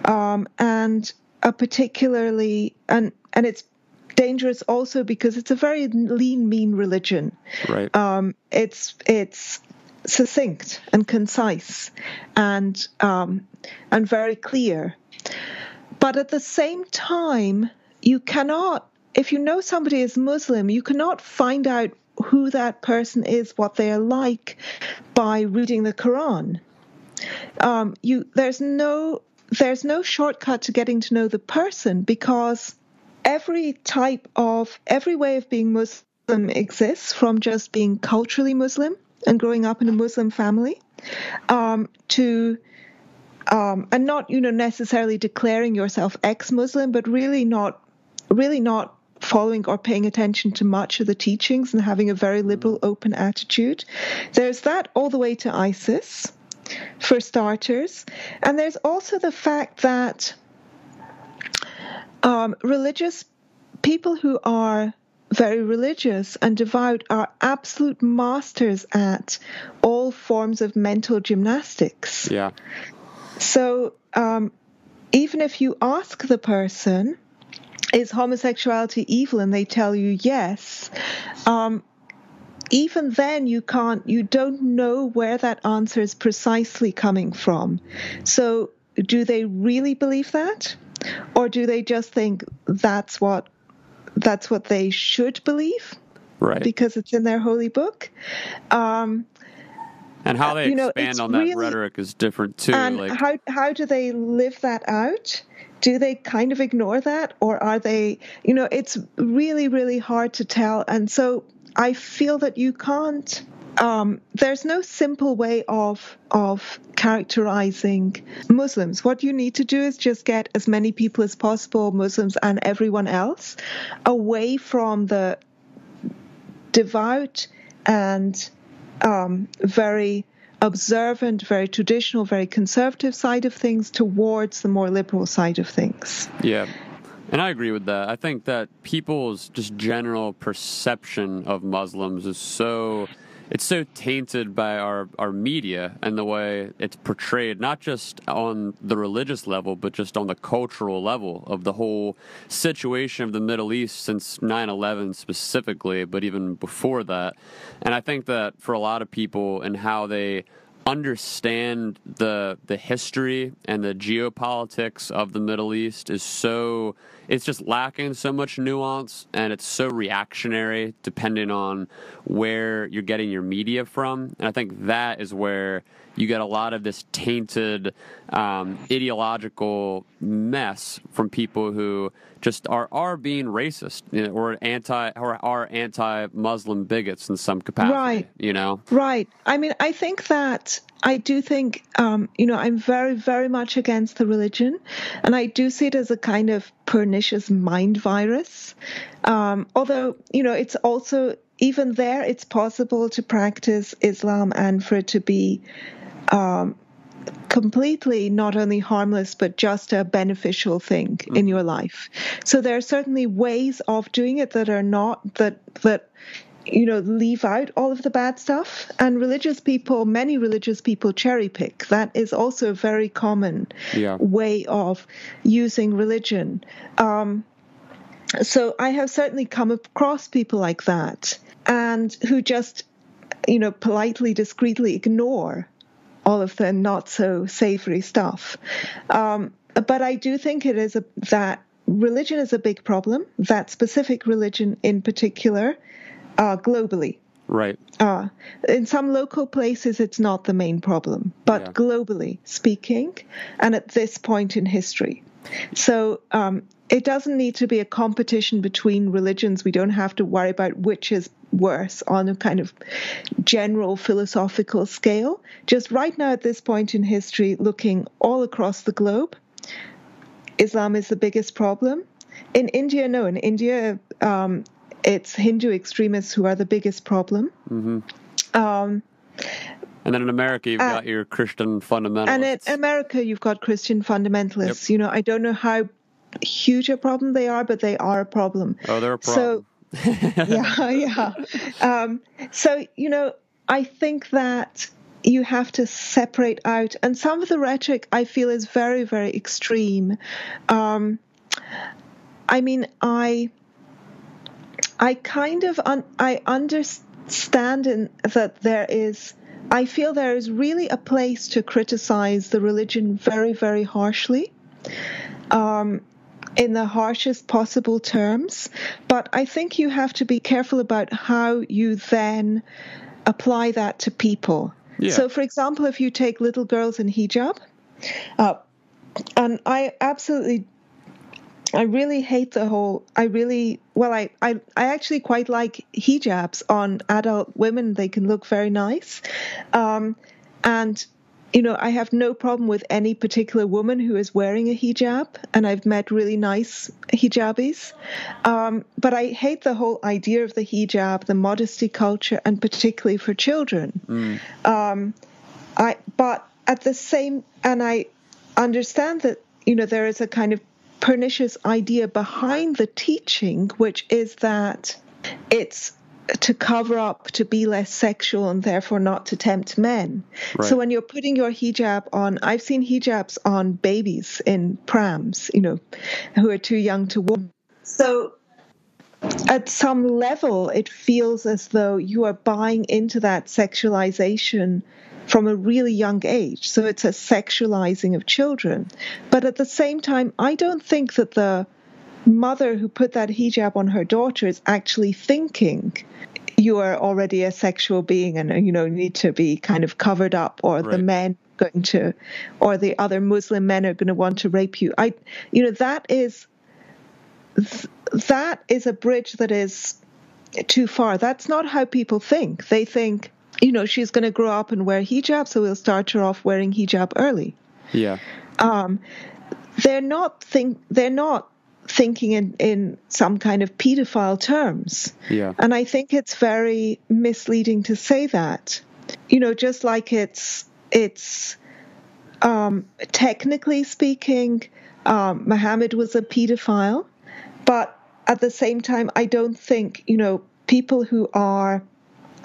um, and a particularly and and it's dangerous also because it's a very lean, mean religion. Right. Um, it's it's succinct and concise and um, and very clear. But at the same time, you cannot, if you know somebody is Muslim, you cannot find out who that person is, what they are like, by reading the Quran. Um, you there's no there's no shortcut to getting to know the person because every type of every way of being Muslim exists from just being culturally Muslim and growing up in a Muslim family um, to um, and not you know necessarily declaring yourself ex-Muslim, but really not really not following or paying attention to much of the teachings and having a very liberal, open attitude. There's that all the way to ISIS, for starters, and there's also the fact that um, religious people who are very religious and devout are absolute masters at all forms of mental gymnastics. Yeah. So um, even if you ask the person, is homosexuality evil? And they tell you yes. Um, even then, you can't, you don't know where that answer is precisely coming from. So, do they really believe that? Or do they just think that's what that's what they should believe? Right. Because it's in their holy book. Um, and how they you know, expand on that really- rhetoric is different too. and like how how do they live that out? Do they kind of ignore that, or are they? You know, it's really really hard to tell, and so I feel that you can't. Um, there's no simple way of of characterizing Muslims. What you need to do is just get as many people as possible, Muslims and everyone else, away from the devout and um, very observant, very traditional, very conservative side of things towards the more liberal side of things. Yeah. And I agree with that. I think that people's just general perception of Muslims is so it's so tainted by our, our media and the way it's portrayed, not just on the religious level, but just on the cultural level of the whole situation of the Middle East since 9 11 specifically, but even before that. And I think that for a lot of people and how they understand the the history and the geopolitics of the Middle East is so it's just lacking so much nuance and it's so reactionary depending on where you're getting your media from. And I think that is where you get a lot of this tainted um, ideological mess from people who just are are being racist you know, or anti or are anti Muslim bigots in some capacity Right. you know Right. I mean, I think that I do think, um, you know, I'm very, very much against the religion, and I do see it as a kind of pernicious mind virus. Um, although, you know, it's also even there, it's possible to practice Islam and for it to be um, completely not only harmless but just a beneficial thing in your life. So there are certainly ways of doing it that are not that that you know leave out all of the bad stuff and religious people many religious people cherry pick that is also a very common Yeah. way of using religion um, so i have certainly come across people like that and who just you know politely discreetly ignore all of the not so savory stuff um, but i do think it is a, that religion is a big problem that specific religion in particular uh, globally right uh, in some local places, it's not the main problem, but Yeah. globally speaking, and at this point in history. So um, it doesn't need to be a competition between religions. We don't have to worry about which is worse on a kind of general philosophical scale. Just right now, at this point in history, looking all across the globe, Islam is the biggest problem. In India, no. In India, um, it's Hindu extremists who are the biggest problem. Um, And then in America, you've Uh, got your Christian fundamentalists. and in America, you've got Christian fundamentalists. You know, I don't know how huge a problem they are, but they are a problem. oh, they're a problem. So, yeah, yeah. Um, so, you know, I think that you have to separate out, and some of the rhetoric I feel is very, very extreme. Um, I mean, I, I kind of, un- I understand in, that there is. I feel there is really a place to criticize the religion very, very harshly. Um, in the harshest possible terms. But I think you have to be careful about how you then apply that to people. Yeah. So, for example, if you take little girls in hijab, uh, and I absolutely. I really hate the whole. I really well. I, I I actually quite like hijabs on adult women. They can look very nice, um, and you know, I have no problem with any particular woman who is wearing a hijab, and I've met really nice hijabis. Um, but I hate the whole idea of the hijab, the modesty culture, and particularly for children. Um, I, but at the same, and I understand that you know there is a kind of pernicious idea behind the teaching, which is that it's to cover up to be less sexual and therefore not to tempt men. Right. So when you're putting your hijab on, I've seen hijabs on babies in prams, you know, who are too young to walk. So at some level, it feels as though you are buying into that sexualization from a really young age. So it's a sexualizing of children. But at the same time, I don't think that the mother who put that hijab on her daughter is actually thinking you are already a sexual being and you know need to be kind of covered up or Right. the men going to or the other muslim men are going to want to rape you i you know that is th- that is a bridge that is too far that's not how people think they think you know she's going to grow up and wear hijab so we'll start her off wearing hijab early Yeah. um, they're not think they're not thinking in, in some kind of pedophile terms. Yeah. And I think it's very misleading to say that. You know, just like it's it's um, technically speaking, um, Muhammad was a pedophile, but at the same time, I don't think you know people who are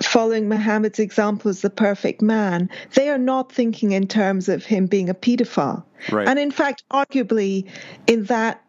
following Muhammad's example as the perfect man, they are not thinking in terms of him being a pedophile. Right. And in fact, arguably, in that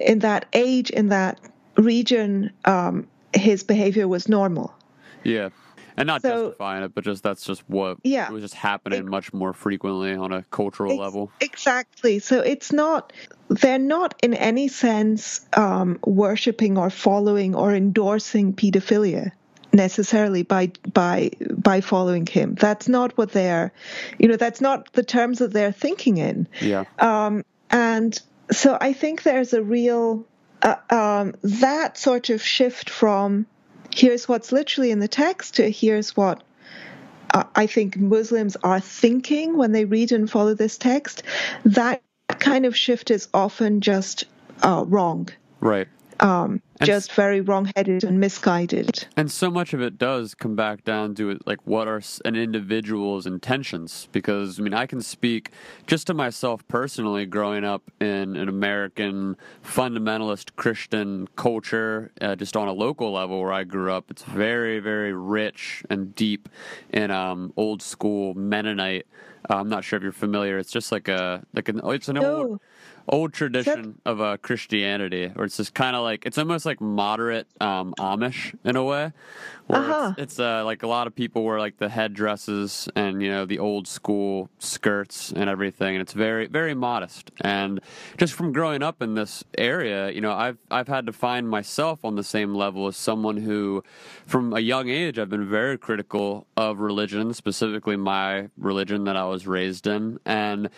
in that age, in that region, um, his behavior was normal. Yeah. And not So- justifying it, but just that's just what Yeah. was just happening Ex- much more frequently on a cultural Ex- level. Exactly. So it's not, they're not in any sense um, worshipping or following or endorsing pedophilia necessarily by by by following him that's not what they're you know that's not the terms that they're thinking in Yeah. um, and so I think there's a real uh, um, that sort of shift from here's what's literally in the text to here's what uh, I think Muslims are thinking when they read and follow this text. That kind of shift is often just uh, wrong, Right. um, And just very wrong-headed and misguided. And so much of it does come back down to like what are an individual's intentions because I mean I can speak just to myself personally growing up in an American fundamentalist Christian culture uh, just on a local level where I grew up it's very very rich and deep in um, old school Mennonite uh, I'm not sure if you're familiar it's just like a like an it's an No. old tradition of uh, Christianity, where it's just kind of like it's almost like moderate um, Amish in a way, where Uh-huh. it's, it's uh, like a lot of people wear like the headdresses and you know the old school skirts and everything, and it's very very modest. And just from growing up in this area, you know, I've I've had to find myself on the same level as someone who, from a young age, I've been very critical of religion, specifically my religion that I was raised in, and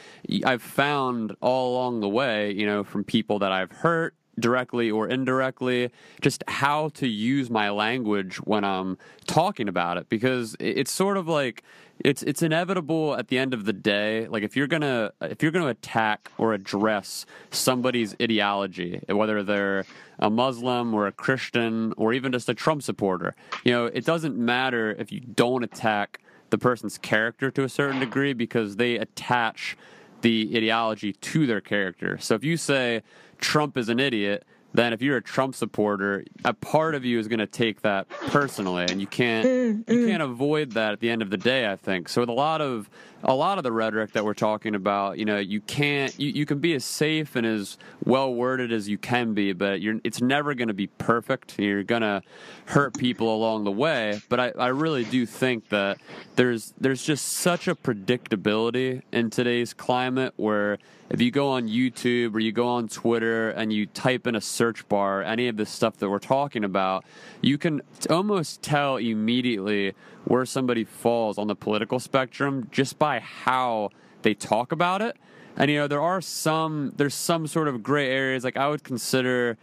I've found all along the way, you know, from people that I've hurt directly or indirectly, just how to use my language when I'm talking about it. Because it's sort of like it's it's inevitable at the end of the day like if you're to if you're to attack or address somebody's ideology whether they're a Muslim or a Christian or even just a Trump supporter you know it doesn't matter if you don't attack the person's character to a certain degree because they attach the ideology to their character. So if you say Trump is an idiot, then if you're a Trump supporter, a part of you is going to take that personally, and you can't mm, you mm. can't avoid that at the end of the day. I think so. With a lot of a lot of the rhetoric that we're talking about, you know, you can't you, you can be as safe and as well worded as you can be, but you're it's never going to be perfect. You're going to hurt people along the way. But I, I really do think that there's there's just such a predictability in today's climate where if you go on YouTube or you go on Twitter and you type in a search bar any of the stuff that we're talking about, you can almost tell immediately where somebody falls on the political spectrum just by how they talk about it. And you know, there are some there's some sort of gray areas like I would consider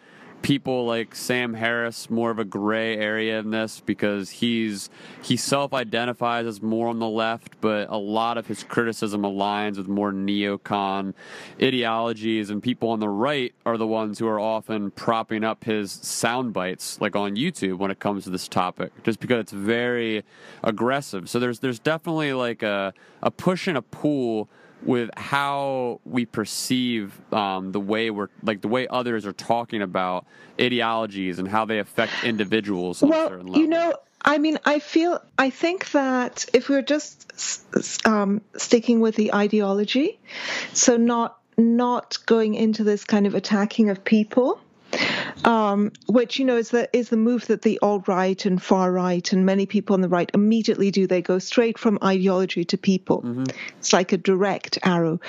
people like Sam Harris more of a gray area in this because he's he self-identifies as more on the left, but a lot of his criticism aligns with more neocon ideologies, and people on the right are the ones who are often propping up his sound bites, like on YouTube, when it comes to this topic, just because it's very aggressive. So there's there's definitely like a a push and a pull with how we perceive um, the way we're like the way others are talking about ideologies and how they affect individuals. well, you know, I mean, I feel, I think that if we're just um, sticking with the ideology, so not not going into this kind of attacking of people, um, which you know is the is the move that the alt right and far right and many people on the right immediately do. They go straight from ideology to people. Mm-hmm. It's like a direct arrow.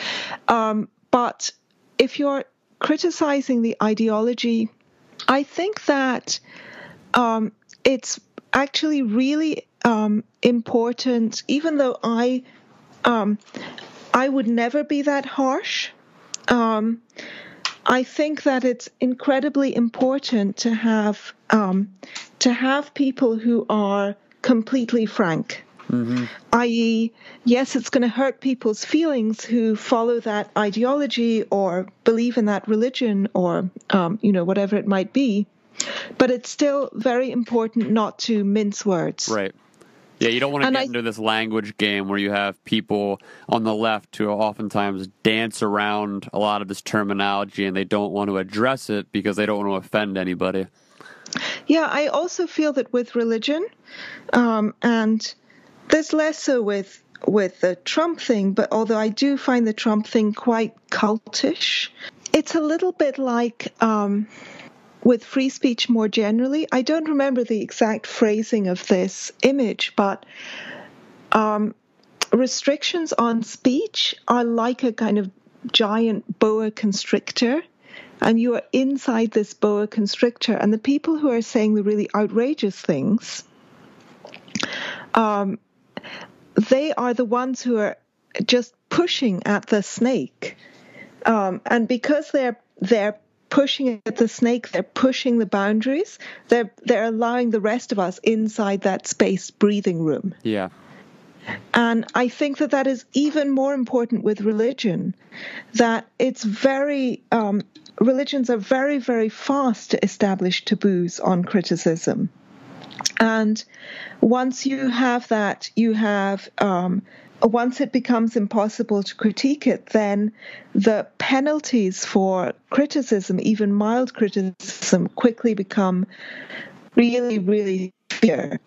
Um, but if you're criticizing the ideology, I think that um, it's actually really um, important. Even though I um, I would never be that harsh. I think that it's incredibly important to have um, to have people who are completely frank. Mm-hmm. I.e., yes, it's going to hurt people's feelings who follow that ideology or believe in that religion or um, you know whatever it might be, but it's still very important not to mince words. Right. Yeah, you don't want to and get I, into this language game where you have people on the left who oftentimes dance around a lot of this terminology and they don't want to address it because they don't want to offend anybody. Yeah, I also feel that with religion, um, and there's less so with with the Trump thing, but although I do find the Trump thing quite cultish, it's a little bit like. Um, with free speech more generally. I don't remember the exact phrasing of this image, but um, restrictions on speech are like a kind of giant boa constrictor. And you are inside this boa constrictor, and the people who are saying the really outrageous things, um, they are the ones who are just pushing at the snake. Um, and because they're they're pushing at the snake, they're pushing the boundaries. They're they're allowing the rest of us inside that space breathing room. Yeah. And I think that that is even more important with religion, that it's very, um, religions are very, very fast to establish taboos on criticism. And once you have that, you have um, once it becomes impossible to critique it, then the penalties for criticism, even mild criticism, quickly become really, really severe.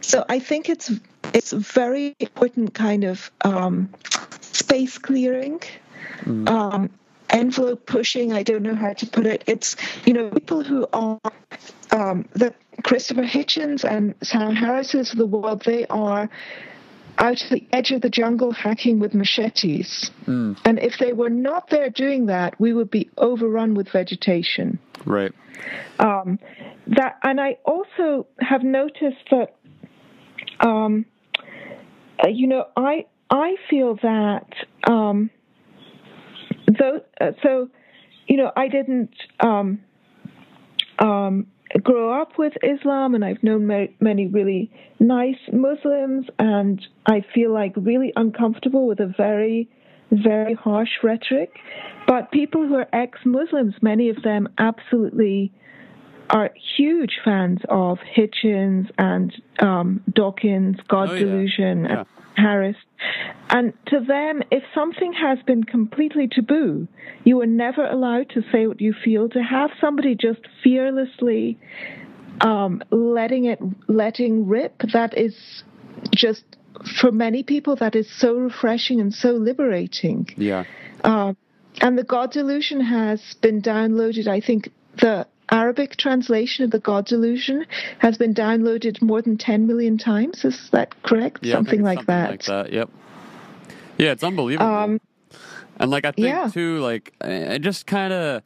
So I think it's it's very important kind of um, space clearing. Mm. Um, envelope pushing i don't know how to put it it's you know people who are um, the christopher hitchens and sam harris's of the world they are out to the edge of the jungle hacking with machetes. Mm. And if they were not there doing that, we would be overrun with vegetation. Right. Um, that, and I also have noticed that, um, uh, you know, I I feel that um, though, uh, so, you know, I didn't. Um, um, grow up with Islam, and I've known many really nice Muslims, and I feel like really uncomfortable with a very, very harsh rhetoric. But people who are ex Muslims, many of them absolutely are huge fans of Hitchens and um, Dawkins, God oh, yeah. Delusion, yeah. Harris. And to them, if something has been completely taboo, you are never allowed to say what you feel. To have somebody just fearlessly um, letting it, letting rip, that is just for many people that is so refreshing and so liberating. Yeah. Uh, and the God Delusion has been downloaded. I think the Arabic translation of the God Delusion has been downloaded more than 10 million times. Is that correct? Yeah, something like something that. Like that. Yep. Yeah, it's unbelievable. Um, and like I think yeah. too, like just kind of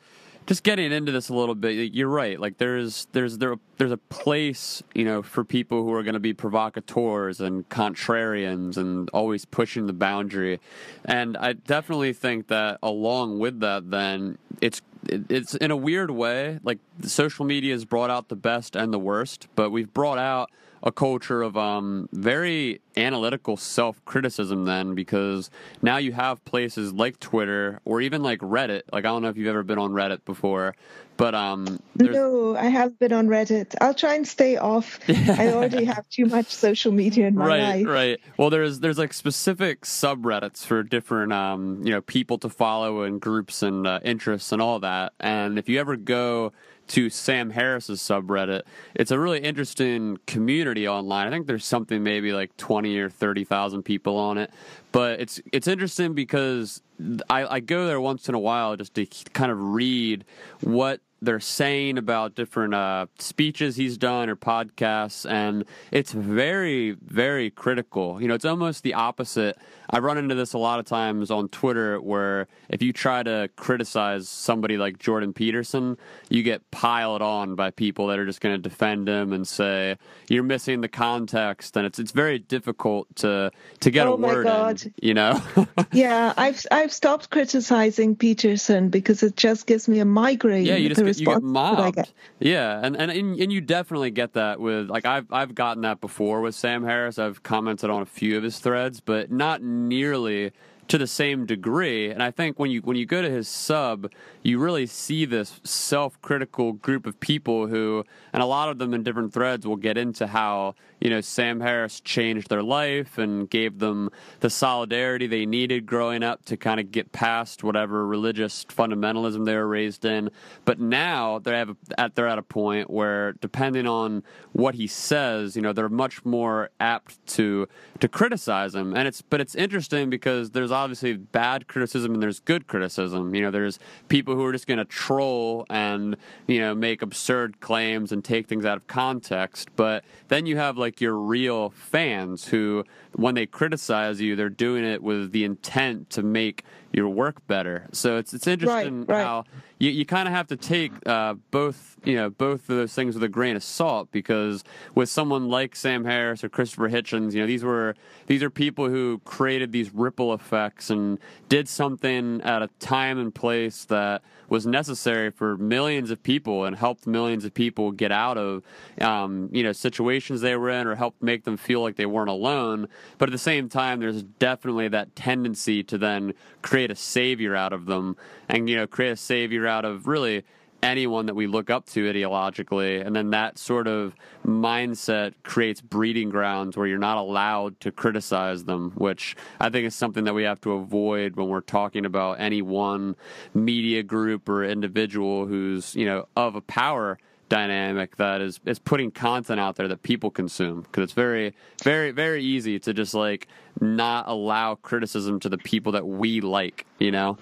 just getting into this a little bit. You're right. Like there's there's there there's a place you know for people who are going to be provocateurs and contrarians and always pushing the boundary. And I definitely think that along with that, then it's it's in a weird way like social media has brought out the best and the worst but we've brought out a culture of um, very analytical self criticism then because now you have places like Twitter or even like Reddit. Like I don't know if you've ever been on Reddit before, but um, no, I have been on Reddit. I'll try and stay off. I already have too much social media in my right, life. Right, right. Well, there's there's like specific subreddits for different um, you know people to follow and groups and uh, interests and all that. And if you ever go to Sam Harris's subreddit. It's a really interesting community online. I think there's something maybe like 20 or 30,000 people on it. But it's it's interesting because I, I go there once in a while just to kind of read what they're saying about different uh, speeches he's done or podcasts, and it's very, very critical. You know, it's almost the opposite. I run into this a lot of times on Twitter where if you try to criticize somebody like Jordan Peterson, you get piled on by people that are just going to defend him and say you're missing the context, and it's it's very difficult to to get oh a word God. in. You know? yeah, I've I've stopped criticizing Peterson because it just gives me a migraine. Yeah, you just get, you get mobbed. get. Yeah, and, and and and you definitely get that with like I've I've gotten that before with Sam Harris. I've commented on a few of his threads, but not nearly to the same degree. And I think when you when you go to his sub, you really see this self-critical group of people who, and a lot of them in different threads will get into how you know Sam Harris changed their life and gave them the solidarity they needed growing up to kind of get past whatever religious fundamentalism they were raised in. But now they have at they're at a point where depending on what he says, you know, they're much more apt to to criticize him. And it's but it's interesting because there's obviously bad criticism and there's good criticism. You know, there's people who are just going to troll and you know make absurd claims and take things out of context. But then you have like your real fans who, when they criticize you, they're doing it with the intent to make your work better. So it's it's interesting Right, right. how you, you kind of have to take uh, both you know both of those things with a grain of salt because with someone like Sam Harris or Christopher Hitchens, you know these were these are people who created these ripple effects and did something at a time and place that was necessary for millions of people and helped millions of people get out of um, you know situations they were in or helped make them feel like they weren't alone. But at the same time, there's definitely that tendency to then create a savior out of them and you know create a savior out of really anyone that we look up to ideologically and then that sort of mindset creates breeding grounds where you're not allowed to criticize them which i think is something that we have to avoid when we're talking about any one media group or individual who's you know of a power dynamic that is is putting content out there that people consume because it's very very very easy to just like not allow criticism to the people that we like you know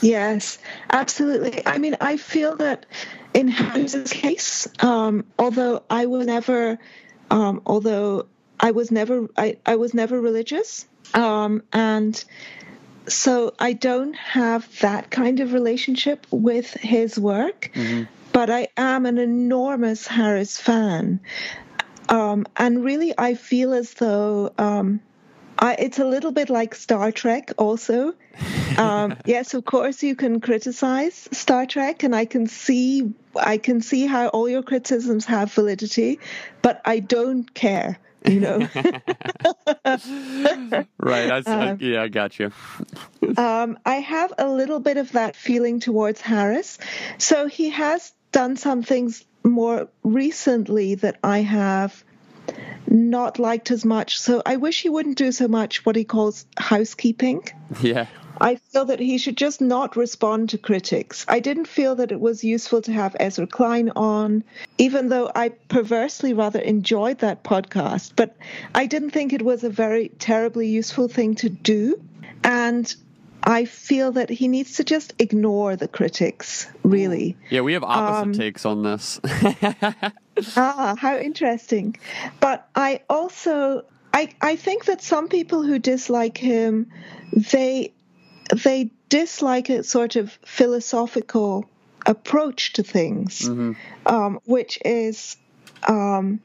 Yes, absolutely. I mean, I feel that in Harris's case, um, although I was never, um, although I was never, I, I was never religious, um, and so I don't have that kind of relationship with his work. But I am an enormous Harris fan, um, and really, I feel as though. Um, I, it's a little bit like Star Trek, also. Um, yes, of course, you can criticize Star Trek, and I can see, I can see how all your criticisms have validity, but I don't care. You know, right I, I, yeah i got you um, I have a little bit of that feeling towards Harris. So he has done some things more recently that I have not liked as much. So I wish he wouldn't do so much what he calls housekeeping. yeah I feel that he should just not respond to critics. I didn't feel that it was useful to have Ezra Klein on, even though I perversely rather enjoyed that podcast. But I didn't think it was a very terribly useful thing to do. And I feel that he needs to just ignore the critics, really. yeah we have opposite Um, takes on this Ah, how interesting. But I also I I think that some people who dislike him they they dislike a sort of philosophical approach to things, um, which is um,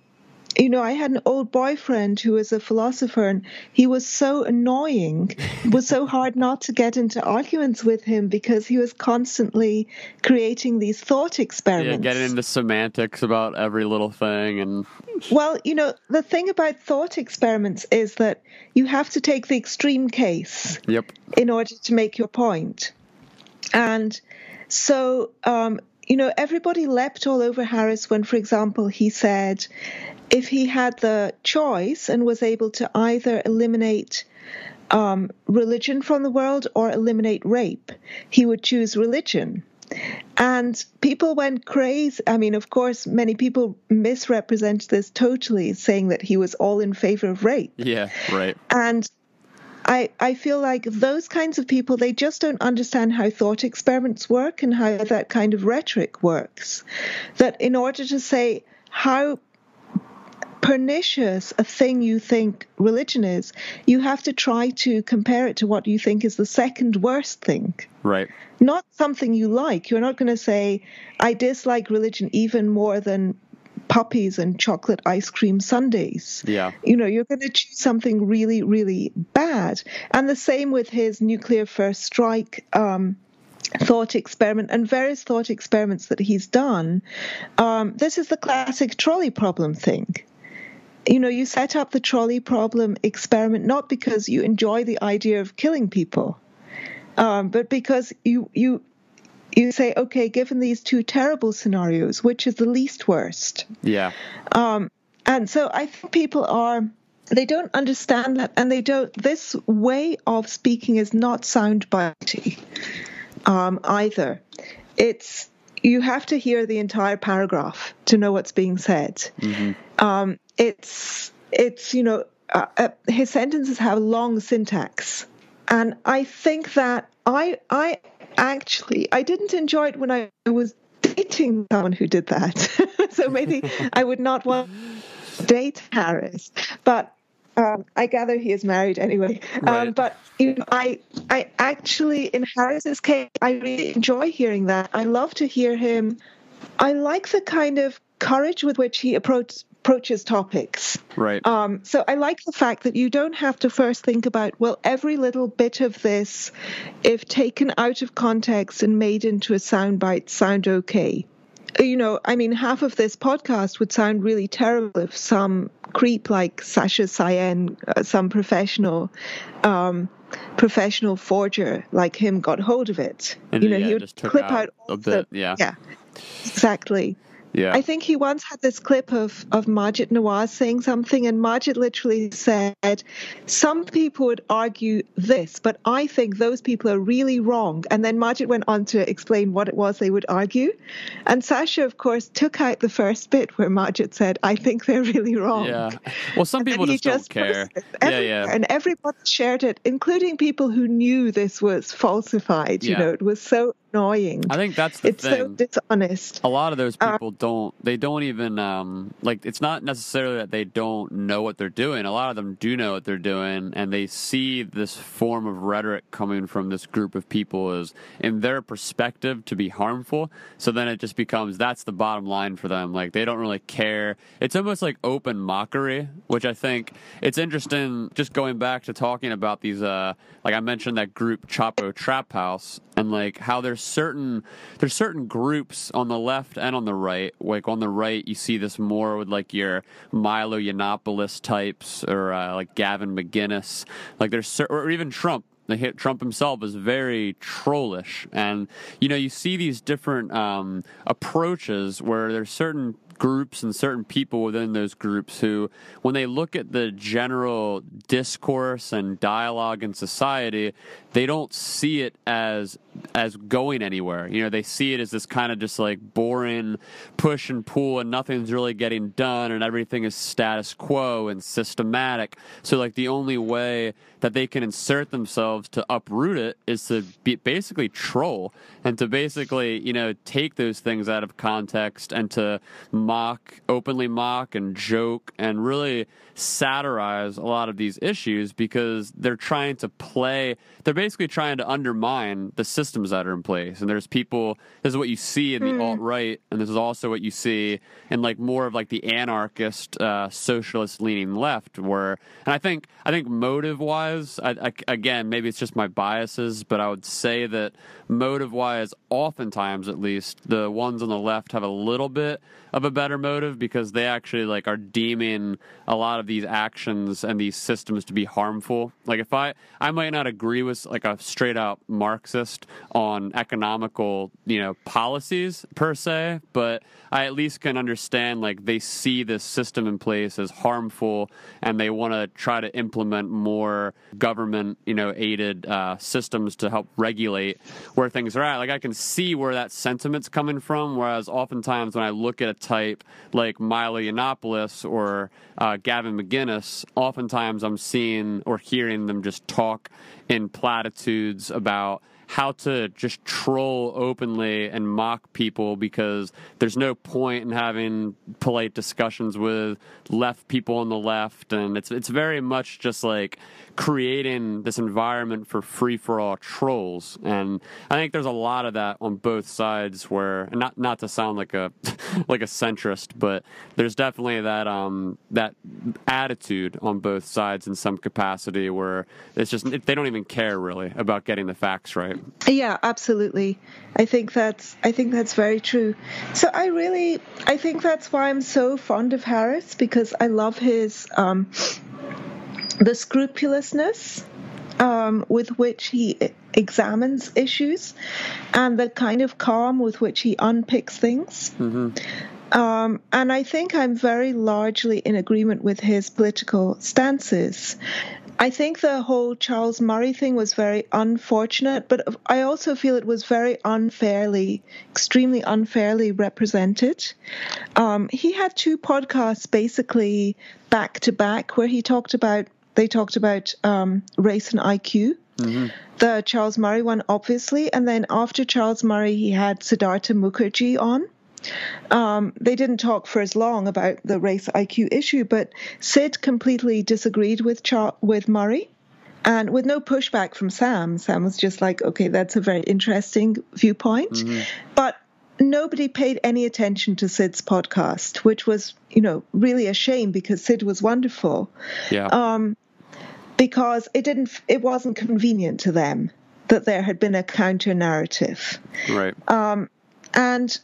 you know, I had an old boyfriend who was a philosopher, and he was so annoying. it was so hard not to get into arguments with him because he was constantly creating these thought experiments. Yeah, getting into semantics about every little thing, and well, you know, the thing about thought experiments is that you have to take the extreme case. Yep. In order to make your point. point, and so. Um, you know, everybody leapt all over Harris when, for example, he said if he had the choice and was able to either eliminate um, religion from the world or eliminate rape, he would choose religion. And people went crazy. I mean, of course, many people misrepresented this totally, saying that he was all in favor of rape. Yeah, right. And I, I feel like those kinds of people, they just don't understand how thought experiments work and how that kind of rhetoric works. That in order to say how pernicious a thing you think religion is, you have to try to compare it to what you think is the second worst thing. Right. Not something you like. You're not going to say, I dislike religion even more than puppies and chocolate ice cream sundaes. Yeah. You know, you're going to choose something really, really bad. And the same with his nuclear first strike. Um, thought experiment and various thought experiments that he's done. Um, this is the classic trolley problem thing you know, you set up the trolley problem experiment not because you enjoy the idea of killing people, um, but because you you you say, okay, given these two terrible scenarios, which is the least worst? Yeah. Um, and so I think people are they don't understand that, and they don't. This way of speaking is not soundbitey um, either. It's you have to hear the entire paragraph to know what's being said. Mm-hmm. Um, it's it's you know uh, uh, his sentences have long syntax, and I think that I I actually I didn't enjoy it when I was dating someone who did that. so maybe I would not want to date Harris, but um, I gather he is married anyway. Um, right. Um, but you know, I, I actually, in Harris's case, I really enjoy hearing that. I love to hear him. I like the kind of courage with which he approach, approaches topics. Right. Um, so I like the fact that you don't have to first think about, well, every little bit of this, if taken out of context and made into a soundbite, sound okay. You know, I mean, half of this podcast would sound really terrible if some creep like Sasha Sayen, uh, some professional, um, professional forger like him, got hold of it. And you know, yeah, he would clip out, out a bit. The, yeah. Yeah. Exactly. Yeah. I think he once had this clip of, of Maajid Nawaz saying something, and Maajid literally said, Some people would argue this, but I think those people are really wrong. And then Maajid went on to explain what it was they would argue. And Sasha, of course, took out the first bit where Maajid said, I think they're really wrong. Yeah. Well, some people just, just, don't care. Yeah, yeah. And everybody shared it, including people who knew this was falsified. Yeah. You know, it was so annoying. I think that's the it's thing. so dishonest. A lot of those uh, people don't. They don't even um, like. It's not necessarily that they don't know what they're doing. A lot of them do know what they're doing, and they see this form of rhetoric coming from this group of people as, in their perspective, to be harmful. So then it just becomes that's the bottom line for them. Like they don't really care. It's almost like open mockery, which I think it's interesting. Just going back to talking about these, uh, like I mentioned that group Chapo Trap House, and like how there's certain there's certain groups on the left and on the right. Like on the right, you see this more with like your Milo Yiannopoulos types or uh, like Gavin McInnes. Like there's or even Trump. Like Trump himself is very trollish, and you know you see these different um, approaches where there's certain groups and certain people within those groups who, when they look at the general discourse and dialogue in society, they don't see it as as going anywhere. You know, they see it as this kind of just like boring push and pull and nothing's really getting done and everything is status quo and systematic. So like the only way that they can insert themselves to uproot it is to be basically troll and to basically, you know, take those things out of context and to mock, openly mock and joke and really satirize a lot of these issues because they're trying to play they're basically trying to undermine the systems that are in place. And there's people. This is what you see in the Hmm. alt right, and this is also what you see in like more of like the anarchist, uh, socialist leaning left. Where, and I think I think motive wise, I, I, again, maybe it's just my biases, but I would say that motive wise, oftentimes at least, the ones on the left have a little bit of a better motive because they actually like are deeming a lot of these actions and these systems to be harmful. Like if I I might not agree with like a straight out Marxist on economical, you know, policies per se, but I at least can understand like they see this system in place as harmful and they want to try to implement more government, you know, aided uh, systems to help regulate where things are at. Like I can see where that sentiment's coming from. Whereas oftentimes when I look at type like Milo Yiannopoulos or uh, Gavin McInnes, oftentimes I'm seeing or hearing them just talk in platitudes about how to just troll openly and mock people because there's no point in having polite discussions with left people on the left. And it's it's very much just like creating this environment for free for all trolls and I think there's a lot of that on both sides where not not to sound like a like a centrist but there's definitely that um that attitude on both sides in some capacity where it's just they don't even care really about getting the facts right Yeah, absolutely. I think that's I think that's very true. So I really I think that's why I'm so fond of Harris because I love his um, the scrupulousness um, with which he examines issues and the kind of calm with which he unpicks things. Um, and I think I'm very largely in agreement with his political stances. I think the whole Charles Murray thing was very unfortunate, but I also feel it was very unfairly, extremely unfairly represented. Um, he had two podcasts basically back to back where he talked about, they talked about um, race and IQ. The Charles Murray one, obviously, and then after Charles Murray, he had Siddhartha Mukherjee on. Um, they didn't talk for as long about the race IQ issue, but Sid completely disagreed with Char- with Murray, and with no pushback from Sam. Sam was just like, "Okay, that's a very interesting viewpoint," but nobody paid any attention to Sid's podcast, which was, you know, really a shame because Sid was wonderful yeah um, because it didn't, it wasn't convenient to them that there had been a counter narrative. right And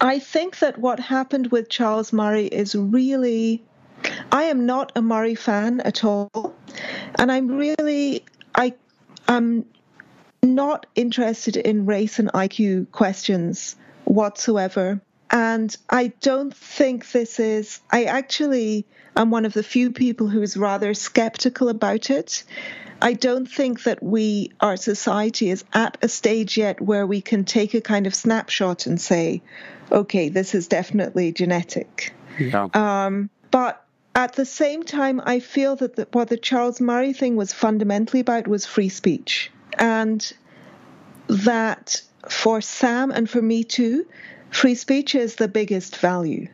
I think that what happened with Charles Murray is really. I am not a Murray fan at all. And I'm really. I, I'm not interested in race and IQ questions whatsoever. And I don't think this is. I actually am one of the few people who is rather skeptical about it. I don't think that we, our society, is at a stage yet where we can take a kind of snapshot and say, okay, this is definitely genetic. yeah Um, but at the same time, I feel that the, what the Charles Murray thing was fundamentally about was free speech. And that for Sam and for me too, free speech is the biggest value.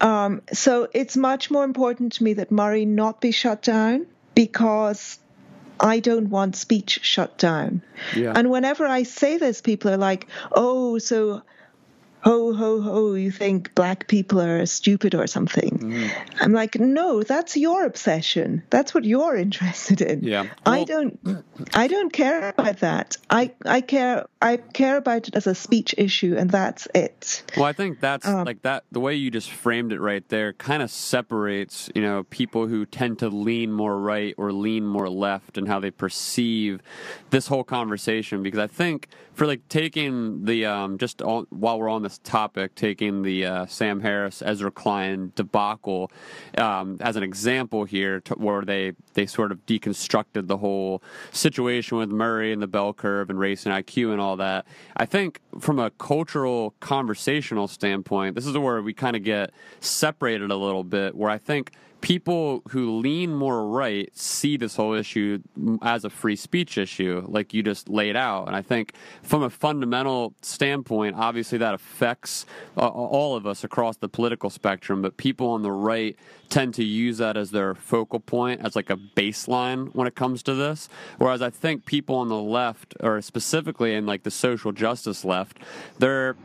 Um, so it's much more important to me that Murray not be shut down because I don't want speech shut down. yeah And whenever I say this, people are like, oh, so ho, ho, ho, you think black people are stupid or something. Mm-hmm. I'm like, no, that's your obsession. That's what you're interested in. Yeah. I don't I don't care about that. I, I care I care about it as a speech issue and that's it. Well, I think that's Um, like that. The way you just framed it right there kind of separates, you know, people who tend to lean more right or lean more left and how they perceive this whole conversation. Because I think for like taking the um, just on, while we're on topic, taking the uh, Sam Harris Ezra Klein debacle um, as an example here, to, where they they sort of deconstructed the whole situation with Murray and the bell curve and race and IQ and all that. I think from a cultural conversational standpoint, this is where we kind of get separated a little bit. Where I think people who lean more right see this whole issue as a free speech issue, like you just laid out. And I think from a fundamental standpoint, obviously that affects uh, all of us across the political spectrum, but people on the right tend to use that as their focal point, as like a baseline when it comes to this. Whereas I think people on the left, or specifically in like the social justice left, they're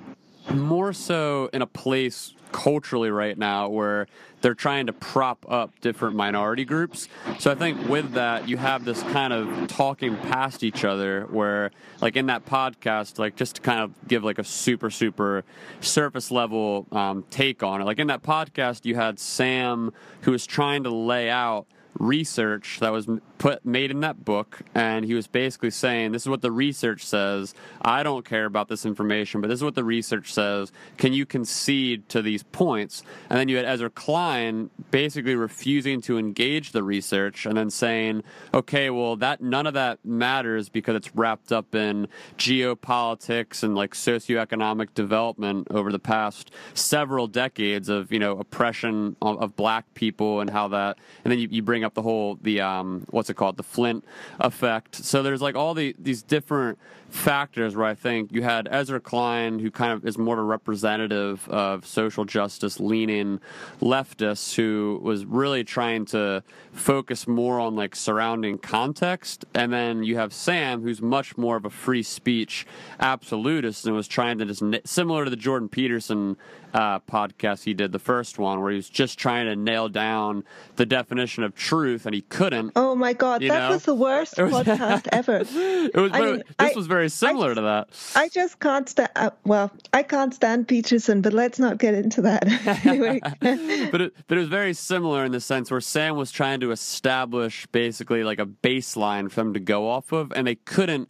more so in a place culturally right now where they're trying to prop up different minority groups. So I think with that, you have this kind of talking past each other where, like in that podcast, like just to kind of give like a super, super surface level um, take on it. Like in that podcast, you had Sam who was trying to lay out research that was put made in that book and he was basically saying this is what the research says. I don't care about this information but this is what the research says. Can you concede to these points? And then you had ezra klein basically refusing to engage the research and then saying okay well that none of that matters because it's wrapped up in geopolitics and like socioeconomic development over the past several decades of you know oppression of, of black people and how that and then you, you bring up the whole the um what's what's it called, the Flynn effect. So there's like all the these different factors where I think you had Ezra Klein, who kind of is more of a representative of social justice leaning leftists, who was really trying to focus more on like surrounding context. And then you have Sam, who's much more of a free speech absolutist and was trying to just, similar to the Jordan Peterson uh, podcast he did, the first one, where he was just trying to nail down the definition of truth and he couldn't. Oh my God, that know? was the worst was, podcast ever. It was, I mean, this I, was very similar I, to that. I just can't stand. Uh, well, I can't stand Peterson, but let's not get into that. anyway. but it, but it was very similar in the sense where Sam was trying to establish basically like a baseline for them to go off of, and they couldn't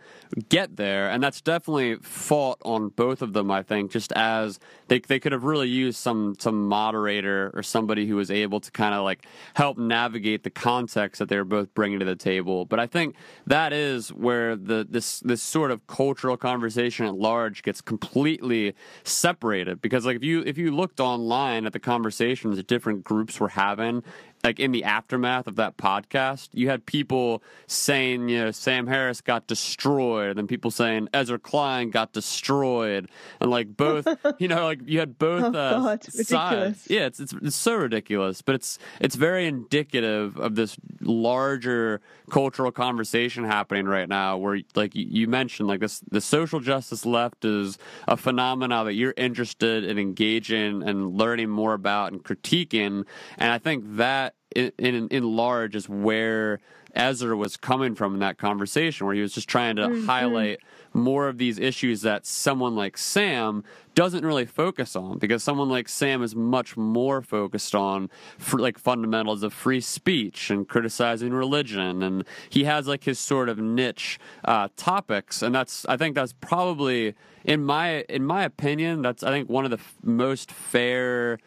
get there, and that's definitely fault on both of them. I think just as they they could have really used some some moderator or somebody who was able to kind of like help navigate the context that they were both bringing to the table. But I think that is where the this this sort of cultural conversation at large gets completely separated because like if you if you looked online at the conversations that different groups were having like in the aftermath of that podcast, you had people saying, you know, Sam Harris got destroyed, and then people saying Ezra Klein got destroyed, and like both, you know, like you had both oh, uh, God, sides. Yeah, it's, it's it's so ridiculous, but it's it's very indicative of this larger cultural conversation happening right now, where like you mentioned, like this the social justice left is a phenomena that you're interested in engaging and learning more about and critiquing, and I think that in, in, in large is where Ezra was coming from in that conversation, where he was just trying to mm-hmm. highlight more of these issues that someone like Sam doesn't really focus on because someone like Sam is much more focused on for, like fundamentals of free speech and criticizing religion and he has like his sort of niche uh, topics and that's I think that's probably in my in my opinion that's I think one of the f- most fair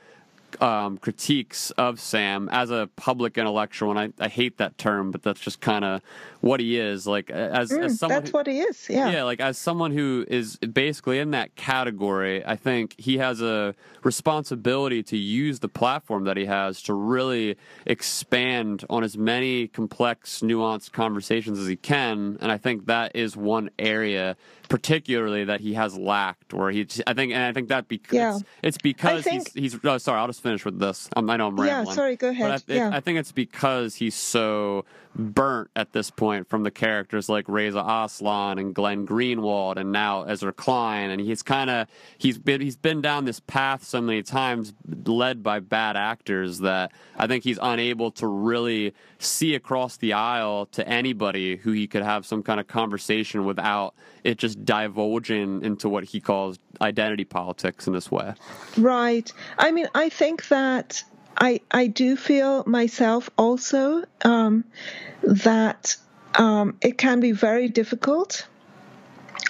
um, critiques of Sam as a public intellectual, and I, I hate that term, but that's just kind of what he is. Like as, mm, as someone, that's who, what he is. Yeah, yeah. Like as someone who is basically in that category, I think he has a responsibility to use the platform that he has to really expand on as many complex, nuanced conversations as he can, and I think that is one area particularly that he has lacked where he I think and I think that because yeah. it's because think, he's he's oh, sorry I'll just finish with this um, I know I'm rambling yeah sorry go ahead I, yeah. It, I think it's because he's so burnt at this point from the characters like Reza Aslan and Glenn Greenwald and now Ezra Klein and he's kind of he's been he's been down this path so many times led by bad actors that I think he's unable to really see across the aisle to anybody who he could have some kind of conversation without it just divulging into what he calls identity politics in this way. Right. I mean, I think that I I do feel myself also um, that um, it can be very difficult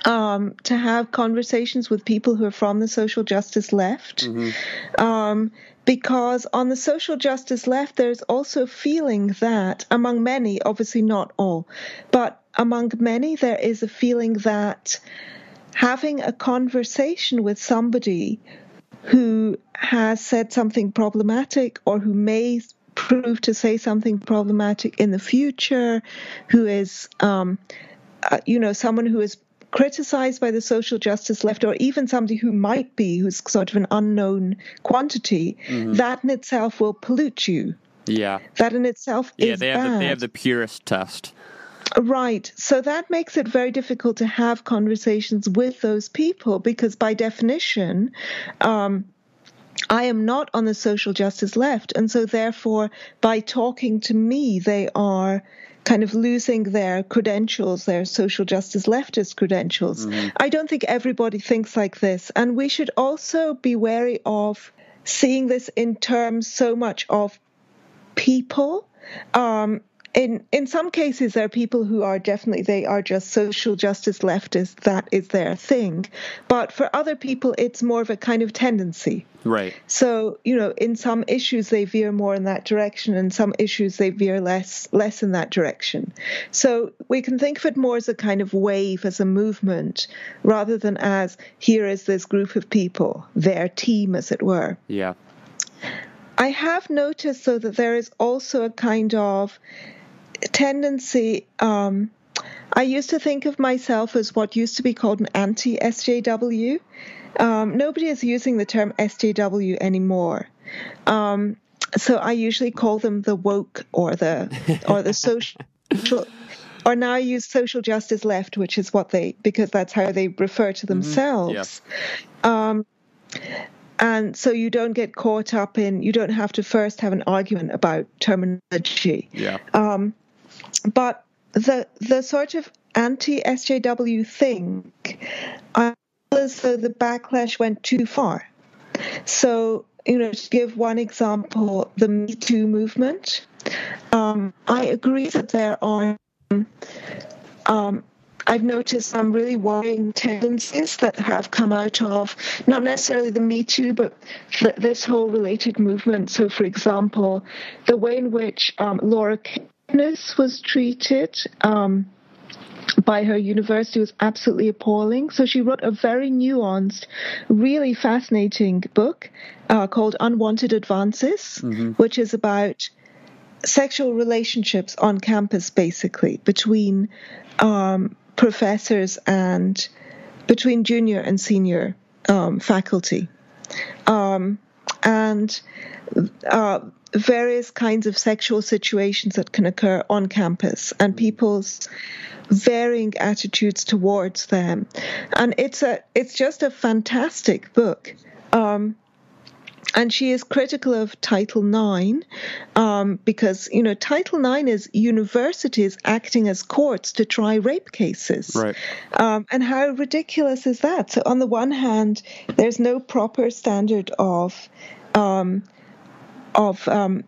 um, to have conversations with people who are from the social justice left. Mm-hmm. Um, because on the social justice left, there's also a feeling that, among many, obviously not all, but among many, there is a feeling that having a conversation with somebody who has said something problematic or who may prove to say something problematic in the future, who is, um, uh, you know, someone who is criticized by the social justice left, or even somebody who might be, who's sort of an unknown quantity, mm-hmm. that in itself will pollute you. Yeah. That in itself yeah, is they have bad. The, they have the purest test. Right. So that makes it very difficult to have conversations with those people because, by definition, um, I am not on the social justice left. And so, therefore, by talking to me, they are kind of losing their credentials, their social justice leftist credentials. Mm-hmm. I don't think everybody thinks like this. And we should also be wary of seeing this in terms so much of people. Um, in in some cases there are people who are definitely they are just social justice leftists. That is their thing. But for other people it's more of a kind of tendency. Right. So you know in some issues they veer more in that direction and some issues they veer less less in that direction. So we can think of it more as a kind of wave as a movement rather than as here is this group of people their team as it were. Yeah. I have noticed, though, that there is also a kind of tendency. Um, I used to think of myself as what used to be called an anti SJW. Um, nobody is using the term SJW anymore. Um, so I usually call them the woke or the or the social or now I use social justice left, which is what they because that's how they refer to themselves. Mm-hmm. Yeah. Um, and so you don't get caught up in you don't have to first have an argument about terminology. Yeah. Um, but the the sort of anti SJW thing, I feel as though the backlash went too far. So, you know, to give one example, the Me Too movement. Um, I agree that there are. Um, I've noticed some really worrying tendencies that have come out of not necessarily the Me Too, but th- this whole related movement. So, for example, the way in which um, Laura was treated um, by her university was absolutely appalling. So she wrote a very nuanced, really fascinating book uh, called Unwanted Advances, mm-hmm. which is about sexual relationships on campus, basically, between um, professors and between junior and senior um, faculty. Um, and uh, various kinds of sexual situations that can occur on campus and people's varying attitudes towards them. And it's a it's just a fantastic book. Um, and she is critical of Title IX um, because you know Title IX is universities acting as courts to try rape cases, right? Um, and how ridiculous is that? So on the one hand, there's no proper standard of um, of um,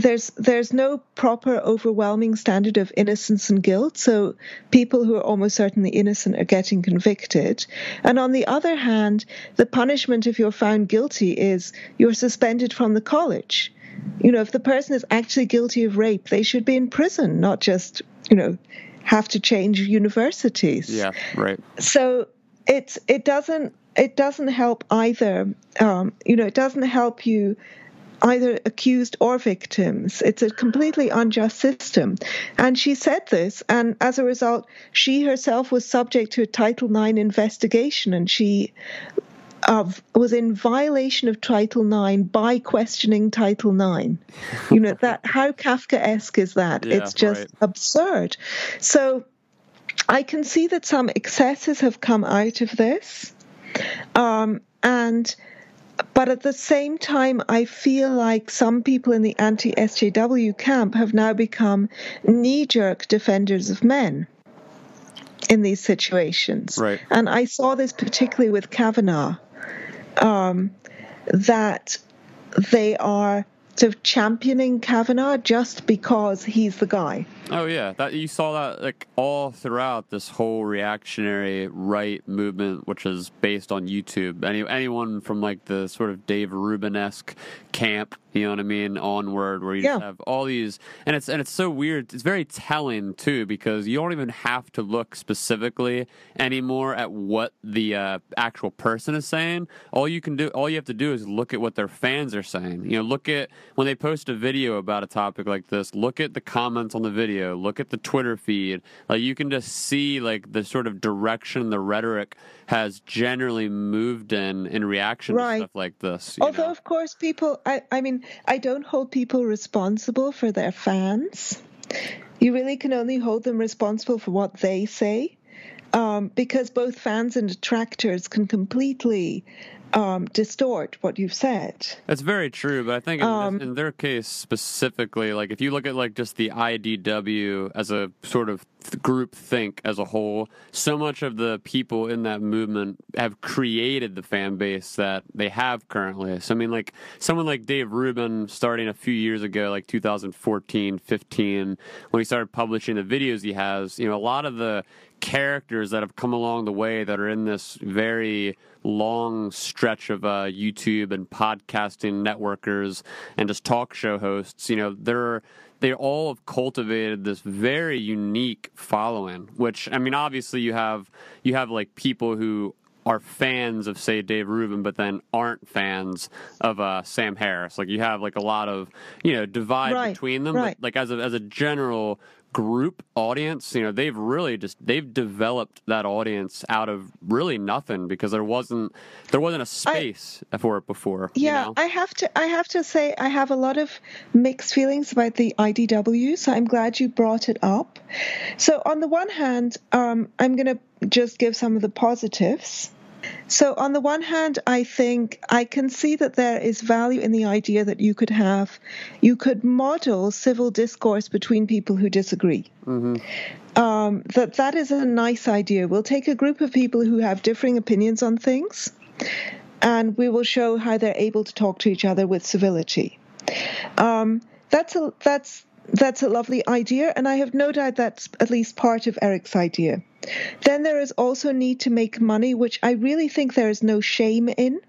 there's there's no proper overwhelming standard of innocence and guilt. So people who are almost certainly innocent are getting convicted. And on the other hand the punishment if you're found guilty is you're suspended from the college. You know if the person is actually guilty of rape they should be in prison not just you know have to change universities. Yeah right. So it's it doesn't it doesn't help either. Um, you know it doesn't help you either accused or victims. It's a completely unjust system. And she said this, and as a result, she herself was subject to a Title IX investigation, and she uh, was in violation of Title IX by questioning Title IX. You know that how Kafkaesque is that? Yeah, it's just right. absurd. So I can see that some excesses have come out of this, um, and but at the same time, I feel like some people in the anti SJW camp have now become knee jerk defenders of men in these situations. Right. And I saw this particularly with Kavanaugh, um, that they are sort of championing Kavanaugh just because he's the guy. Oh yeah, that you saw that like all throughout this whole reactionary right movement, which is based on YouTube. Any anyone from like the sort of Dave Rubin esque camp, you know what I mean, onward, where you yeah. have all these, and it's and it's so weird. It's very telling too because you don't even have to look specifically anymore at what the uh, actual person is saying. All you can do, all you have to do is look at what their fans are saying. You know, look at when they post a video about a topic like this, look at the comments on the video, look at the Twitter feed. Like you can just see like the sort of direction the rhetoric has generally moved in in reaction Right. to stuff like this. you Although, know? of course, people, I, I mean, I don't hold people responsible for their fans. You really can only hold them responsible for what they say, um, because both fans and detractors can completely um, distort what you've said. That's very true, but I think in, Um, in their case specifically, like if you look at like just the IDW as a sort of th- group think as a whole, so much of the people in that movement have created the fan base that they have currently. So I mean, like someone like Dave Rubin, starting a few years ago, like 2014, 15, when he started publishing the videos he has, you know, a lot of the characters that have come along the way that are in this very long stretch of uh, YouTube and podcasting networkers and just talk show hosts. You know, they're they all have cultivated this very unique following. Which I mean, obviously you have you have like people who are fans of say Dave Rubin, but then aren't fans of uh, Sam Harris. Like you have like a lot of you know divide Right, between them. right. But like as a as a general group audience, you know, they've really just they've developed that audience out of really nothing because there wasn't there wasn't a space for it before. you Yeah, know? I have to. I have to say, I have a lot of mixed feelings about the IDW. So I'm glad you brought it up. So on the one hand, um, I'm going to just give some of the positives. So on the one hand, I think I can see that there is value in the idea that you could have, you could model civil discourse between people who disagree. Um, that that is a nice idea. We'll take a group of people who have differing opinions on things and we will show how they're able to talk to each other with civility. Um, that's a that's that's a lovely idea, and I have no doubt that's at least part of Eric's idea. Then there is also need to make money, which I really think there is no shame in.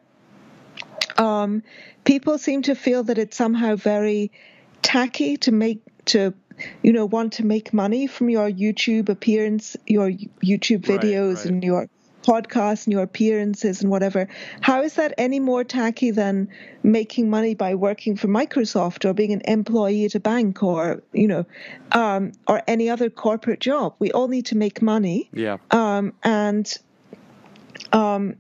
Um, people seem to feel that it's somehow very tacky to make to you know want to make money from your YouTube appearance, your YouTube Right, videos, right. and your podcasts and your appearances and whatever. How is that any more tacky than making money by working for Microsoft or being an employee at a bank or you know um, or any other corporate job? We all need to make money yeah. um, and um,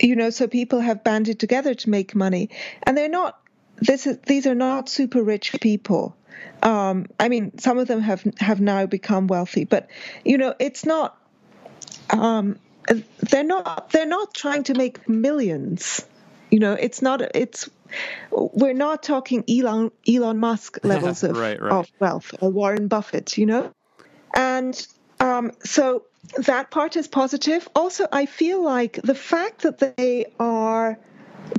you know, so people have banded together to make money, and they're not. This is these are not super rich people. Um, I mean, some of them have have now become wealthy, but you know, it's not. Um, they're not. They're not trying to make millions. You know, it's not. It's. We're not talking Elon Elon Musk levels of, Right, right. of wealth or Warren Buffett. You know, and um, so that part is positive. Also, I feel like the fact that they are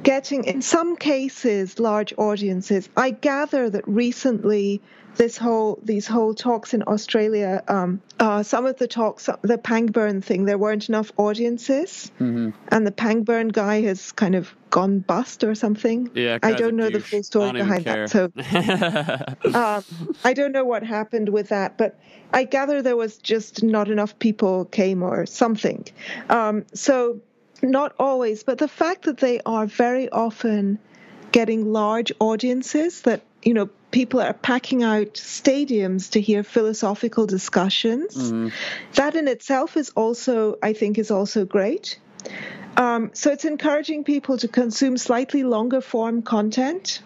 getting, in some cases, large audiences. I gather that recently, this whole these whole talks in Australia, um, uh, some of the talks, the Pangburn thing, there weren't enough audiences, Mm-hmm. and the Pangburn guy has kind of gone bust or something. Yeah, I don't know the full story I don't even behind care. that. So um, I don't know what happened with that, but I gather there was just not enough people came or something. Um, so not always, but the fact that they are very often getting large audiences that you know people are packing out stadiums to hear philosophical discussions that in itself is also i think is also great um, so it's encouraging people to consume slightly longer form content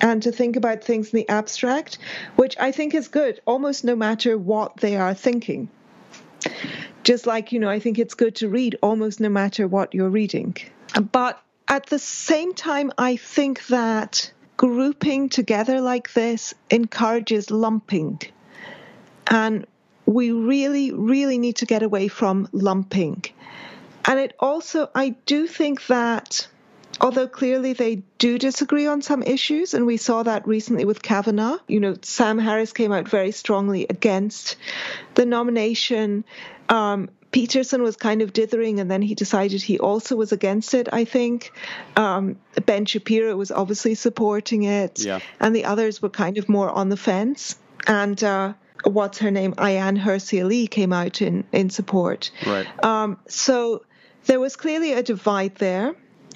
and to think about things in the abstract, which I think is good, almost no matter what they are thinking. Just like, you know, I think it's good to read almost no matter what you're reading. But at the same time, I think that grouping together like this encourages lumping. And we really, really need to get away from lumping. And it also, I do think that although clearly they do disagree on some issues, and we saw that recently with Kavanaugh, you know, Sam Harris came out very strongly against the nomination. Um, Peterson was kind of dithering, and then he decided he also was against it, I think. Um, ben Shapiro was obviously supporting it, Yeah. and the others were kind of more on the fence. And uh, what's her name? Ayaan Hirsi Ali came out in, in support. right. Um, so there was clearly a divide there.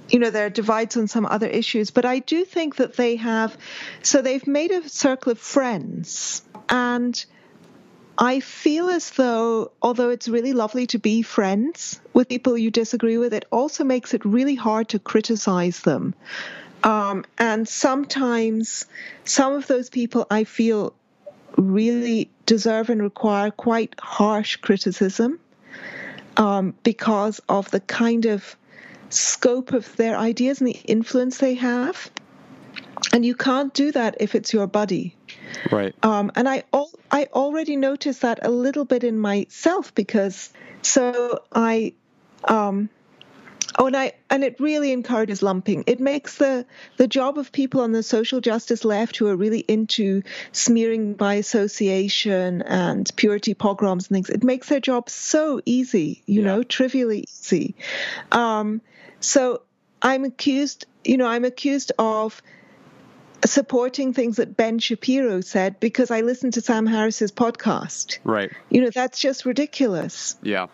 You know, there are divides on some other issues, but I do think that they have, so they've made a circle of friends. And I feel as though, although it's really lovely to be friends with people you disagree with, it also makes it really hard to criticize them. Um, and sometimes some of those people I feel really deserve and require quite harsh criticism um, because of the kind of scope of their ideas and the influence they have. And you can't do that if it's your buddy. Right. Um, and I al- I already noticed that a little bit in myself because so I um, oh and I and it really encourages lumping. It makes the the job of people on the social justice left who are really into smearing by association and purity pogroms and things. It makes their job so easy, you Yeah. know, trivially easy. Um, so I'm accused, you know, I'm accused of supporting things that Ben Shapiro said because I listened to Sam Harris's podcast. Right. You know, that's just ridiculous. Yeah.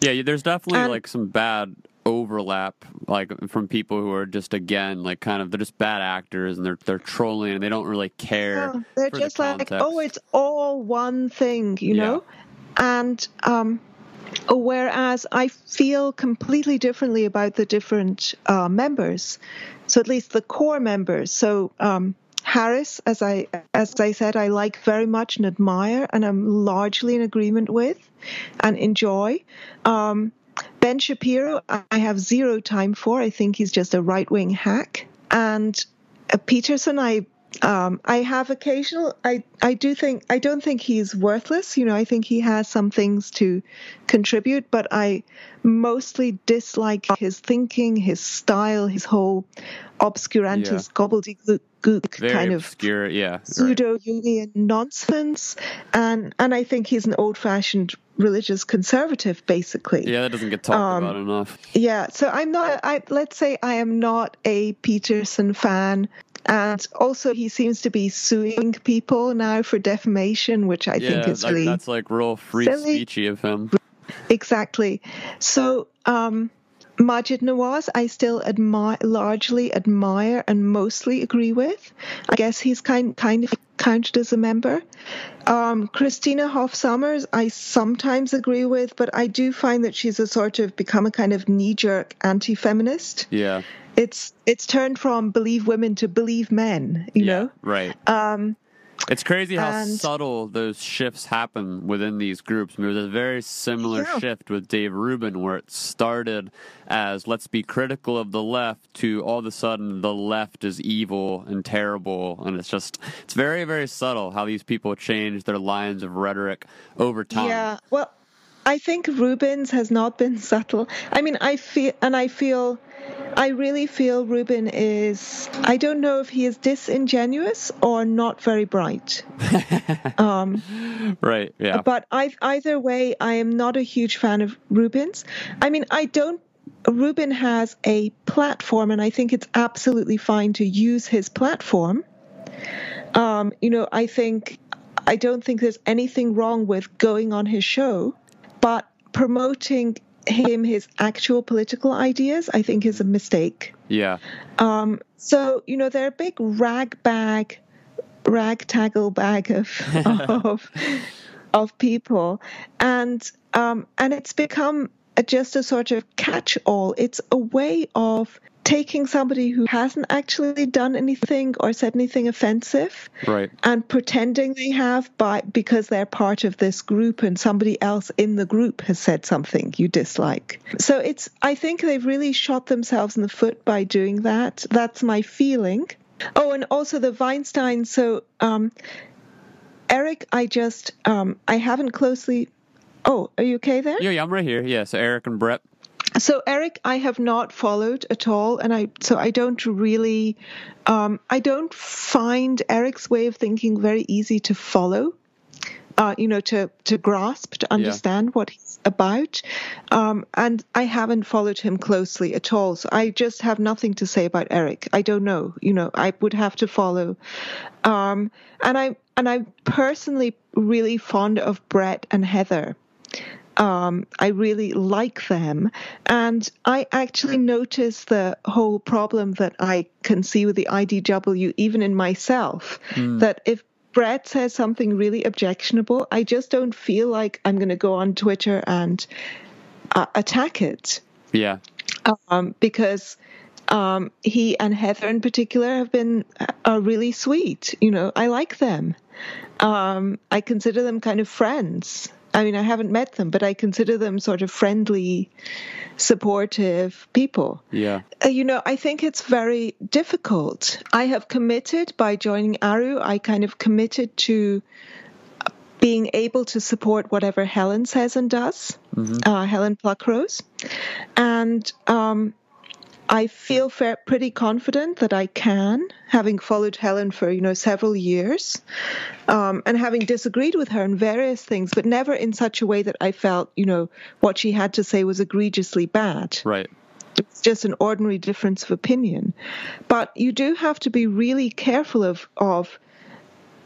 Yeah, there's definitely And- like some bad overlap like from people who are just again like kind of they're just bad actors and they're they're trolling and they don't really care. Yeah, they're just the like, oh, it's all one thing, you Yeah. know? And um, whereas I feel completely differently about the different uh, members, so at least the core members. So um, Harris, as I as I said, I like very much and admire, and I'm largely in agreement with and enjoy. Um, ben Shapiro, I have zero time for. I think he's just a right wing hack. And uh, Peterson, I um, I have occasional. I I do think I don't think he's worthless. You know, I think he has some things to contribute, but I mostly dislike his thinking, his style, his whole obscurantis gobbledygook very kind of. Yeah. pseudo Jungian nonsense, and and I think he's an old-fashioned religious conservative, basically. Yeah, that doesn't get talked Um, about enough. Yeah, so I'm not. I let's say I am not a Peterson fan, and also he seems to be suing people now for defamation, which I yeah, think is like, really that's like real free silly. speechy of him. exactly. So, um, Maajid Nawaz, I still admire, largely admire, and mostly agree with. I guess he's kind kind of counted as a member. Um, Christina Hoff Sommers, I sometimes agree with, but I do find that she's a sort of become a kind of knee jerk anti feminist. Yeah. It's it's turned from believe women to believe men, you yeah. know. Right. Um, It's crazy how And- subtle those shifts happen within these groups. I mean, There's a very similar Yeah. shift with Dave Rubin, where it started as let's be critical of the left to all of a sudden the left is evil and terrible. And it's just, it's very, very subtle how these people change their lines of rhetoric over time. Yeah, well, I think Rubin's has not been subtle. I mean, I feel, and I feel, I really feel Rubin is, I don't know if he is disingenuous or not very bright. um, Right. Yeah. but I, either way, I am not a huge fan of Rubin's. I mean, I don't. Rubin has a platform, and I think it's absolutely fine to use his platform. Um, you know, I think I don't think there's anything wrong with going on his show, but promoting him his actual political ideas, I think, is a mistake. Yeah. Um, so you know, they're a big rag bag, ragtaggle bag of of of people, and um, and it's become a, just a sort of catch-all. It's a way of taking somebody who hasn't actually done anything or said anything offensive Right. and pretending they have by because they're part of this group and somebody else in the group has said something you dislike. So it's I think they've really shot themselves in the foot by doing that. That's my feeling. Oh, and also the Weinstein. So um, Eric, I just um, I haven't closely. Oh, are you okay there? Yeah. Yeah. I'm right here. Yeah. So Eric and Brett. So Eric, I have not followed at all, and I so I don't really, um, I don't find Eric's way of thinking very easy to follow. Uh, you know, to to grasp, to understand what he's about, um, and I haven't followed him closely at all. So I just have nothing to say about Eric. I don't know. You know, I would have to follow, um, and I and I'm personally really fond of Brett and Heather. Um, I really like them. And I actually notice the whole problem that I can see with the IDW, even in myself, that if Brett says something really objectionable, I just don't feel like I'm going to go on Twitter and uh, attack it Yeah. um, because um, he and Heather in particular have been are really sweet. You know, I like them. Um, I consider them kind of friends. I mean, I haven't met them, but I consider them sort of friendly, supportive people. Yeah. Uh, you know, I think it's very difficult. I have committed by joining Areo, I kind of committed to being able to support whatever Helen says and does, uh, Helen Pluckrose. And um, I feel fair, pretty confident that I can, having followed Helen for, you know, several years um, and having disagreed with her on various things, but never in such a way that I felt, you know, what she had to say was egregiously bad Right. it's just an ordinary difference of opinion. But you do have to be really careful of of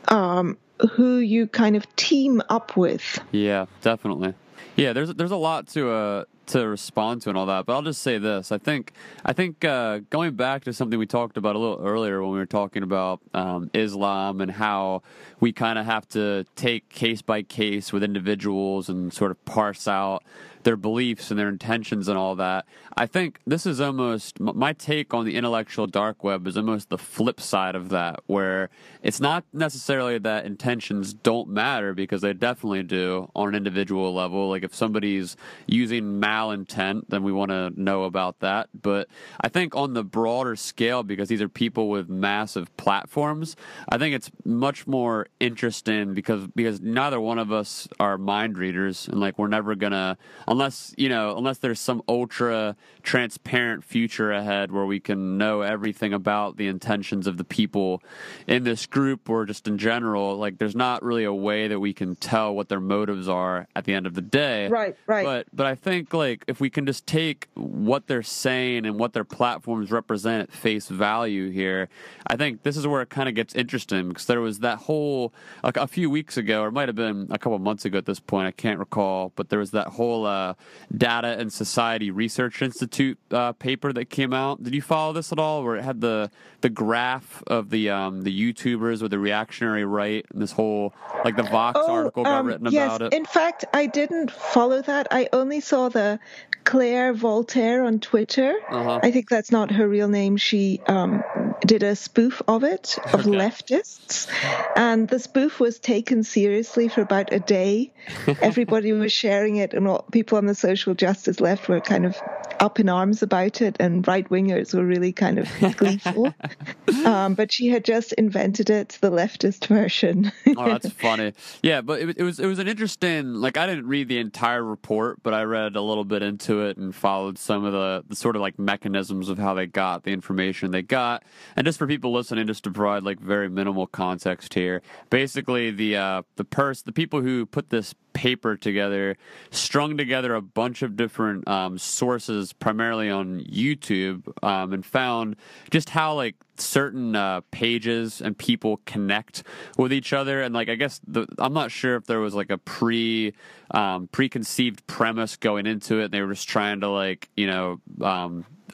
um, who you kind of team up with. Yeah, definitely. Yeah, there's there's a lot to uh to respond to and all that, but I'll just say this: I think I think uh, going back to something we talked about a little earlier when we were talking about um, Islam and how we kind of have to take case by case with individuals and sort of parse out their beliefs and their intentions and all that. I think this is almost my take on the intellectual dark web is almost the flip side of that, where it's not necessarily that intentions don't matter because they definitely do on an individual level. Like if somebody's using malintent, then we want to know about that. But I think on the broader scale, because these are people with massive platforms, I think it's much more interesting because because neither one of us are mind readers and like we're never gonna unless you know unless there's some ultra transparent future ahead where we can know everything about the intentions of the people in this group or just in general like there's not really a way that we can tell what their motives are at the end of the day Right, right. but but i think like if we can just take what they're saying and what their platforms represent at face value here i think this is where it kind of gets interesting because there was that whole like a few weeks ago or it might have been a couple months ago at this point i can't recall but there was that whole uh, data and society research institute uh, paper that came out did you follow this at all where it had the the graph of the um the youtubers with the reactionary right and this whole like the vox article got um, written yes. about it In fact, I didn't follow that. I only saw the Claire Voltaire on Twitter. Uh-huh. I think that's not her real name. She um, did a spoof of it of Okay. leftists, and the spoof was taken seriously for about a day. Everybody was sharing it, and all, people on the social justice left were kind of up in arms about it, and right wingers were really kind of gleeful. um, but she had just invented it, the leftist version. oh, that's funny. Yeah, but it, it was it was an interesting. Like I didn't read the entire report, but I read a little bit into it and followed some of the, the sort of like mechanisms of how they got the information they got. And just for people listening, just to provide like very minimal context here, basically the uh, the purse, the people who put this paper together, strung together a bunch of different um, sources, primarily on YouTube, um, and found just how like certain uh, pages and people connect with each other. And like, I guess the, I'm not sure if there was like a pre um, preconceived premise going into it. And they were just trying to like you know.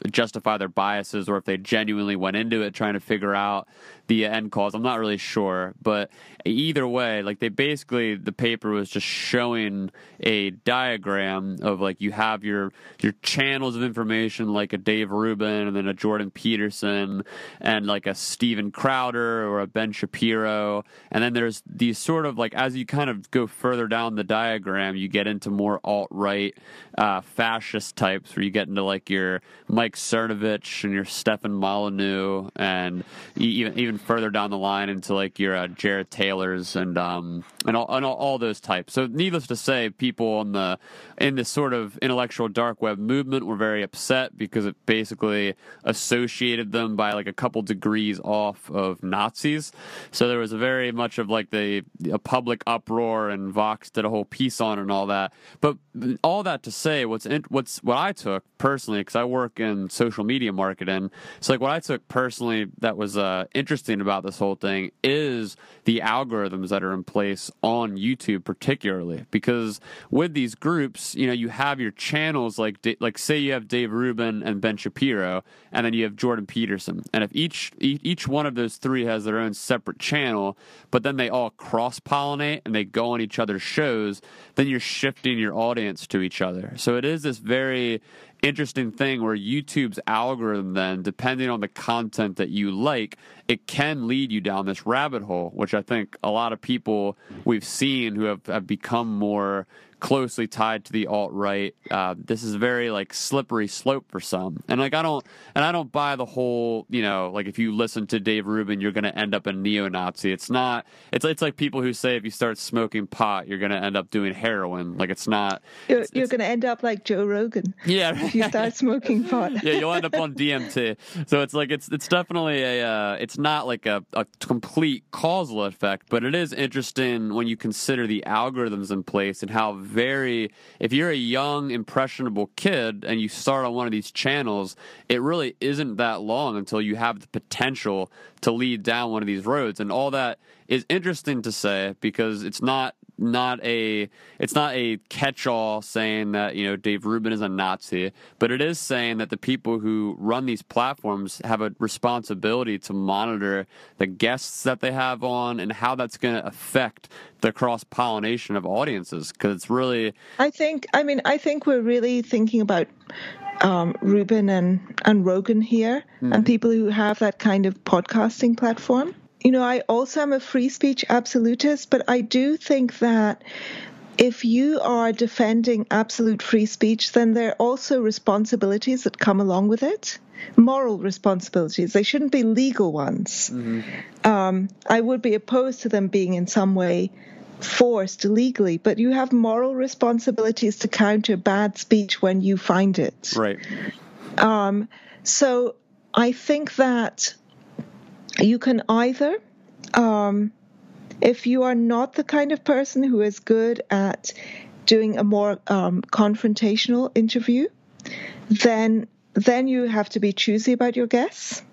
Justify their biases or if they genuinely went into it trying to figure out the end cause. I'm not really sure, but either way, like they basically the paper was just showing a diagram of like you have your your channels of information like a Dave Rubin and then a Jordan Peterson and like a Steven Crowder or a Ben Shapiro, and then there's these sort of like as you kind of go further down the diagram, you get into more alt right uh, fascist types where you get into like your Mike Cernovich and your Stefan Molyneux and even even further down the line into like your uh, Jared Taylors and um and all, and all all those types. So needless to say, people on the in this sort of intellectual dark web movement were very upset because it basically associated them by like a couple degrees off of Nazis. So there was a very much of like the a public uproar and Vox did a whole piece on and all that. But all that to say, what's in, what's what I took personally because I work in in social media marketing. So, like, what I took personally that was uh, interesting about this whole thing is the algorithms that are in place on YouTube, particularly because with these groups, you know, you have your channels like, like say you have Dave Rubin and Ben Shapiro, and then you have Jordan Peterson, and if each each one of those three has their own separate channel, but then they all cross pollinate and they go on each other's shows, then you're shifting your audience to each other. So it is this very interesting thing where YouTube's algorithm then, depending on the content that you like, it can lead you down this rabbit hole, which I think a lot of people we've seen who have, have become more closely tied to the alt right. Uh, this is very like slippery slope for some, and like I don't and I don't buy the whole you know like if you listen to Dave Rubin, you're going to end up a neo-Nazi. It's not. It's it's like people who say if you start smoking pot, you're going to end up doing heroin. Like it's not. You're, you're going to end up like Joe Rogan. Yeah, if you start smoking pot. yeah, you'll end up on DMT. So it's like it's it's definitely a uh, it's not like a, a complete causal effect, but it is interesting when you consider the algorithms in place and how very if you're a young impressionable kid and you start on one of these channels it really isn't that long until you have the potential to lead down one of these roads. And all that is interesting to say because it's not not a it's not a catch-all saying that you know Dave Rubin is a Nazi, but it is saying that the people who run these platforms have a responsibility to monitor the guests that they have on and how that's going to affect the cross pollination of audiences because it's really. I think. I mean, I think we're really thinking about um, Rubin and and Rogan here, mm. and people who have that kind of podcasting platform you know, I also am a free speech absolutist, but I do think that if you are defending absolute free speech, then there are also responsibilities that come along with it. Moral responsibilities. They shouldn't be legal ones. Mm-hmm. Um, I would be opposed to them being in some way forced legally, but you have moral responsibilities to counter bad speech when you find it. Right. Um, so I think that you can either, um, if you are not the kind of person who is good at doing a more um, confrontational interview, then then you have to be choosy about your guests.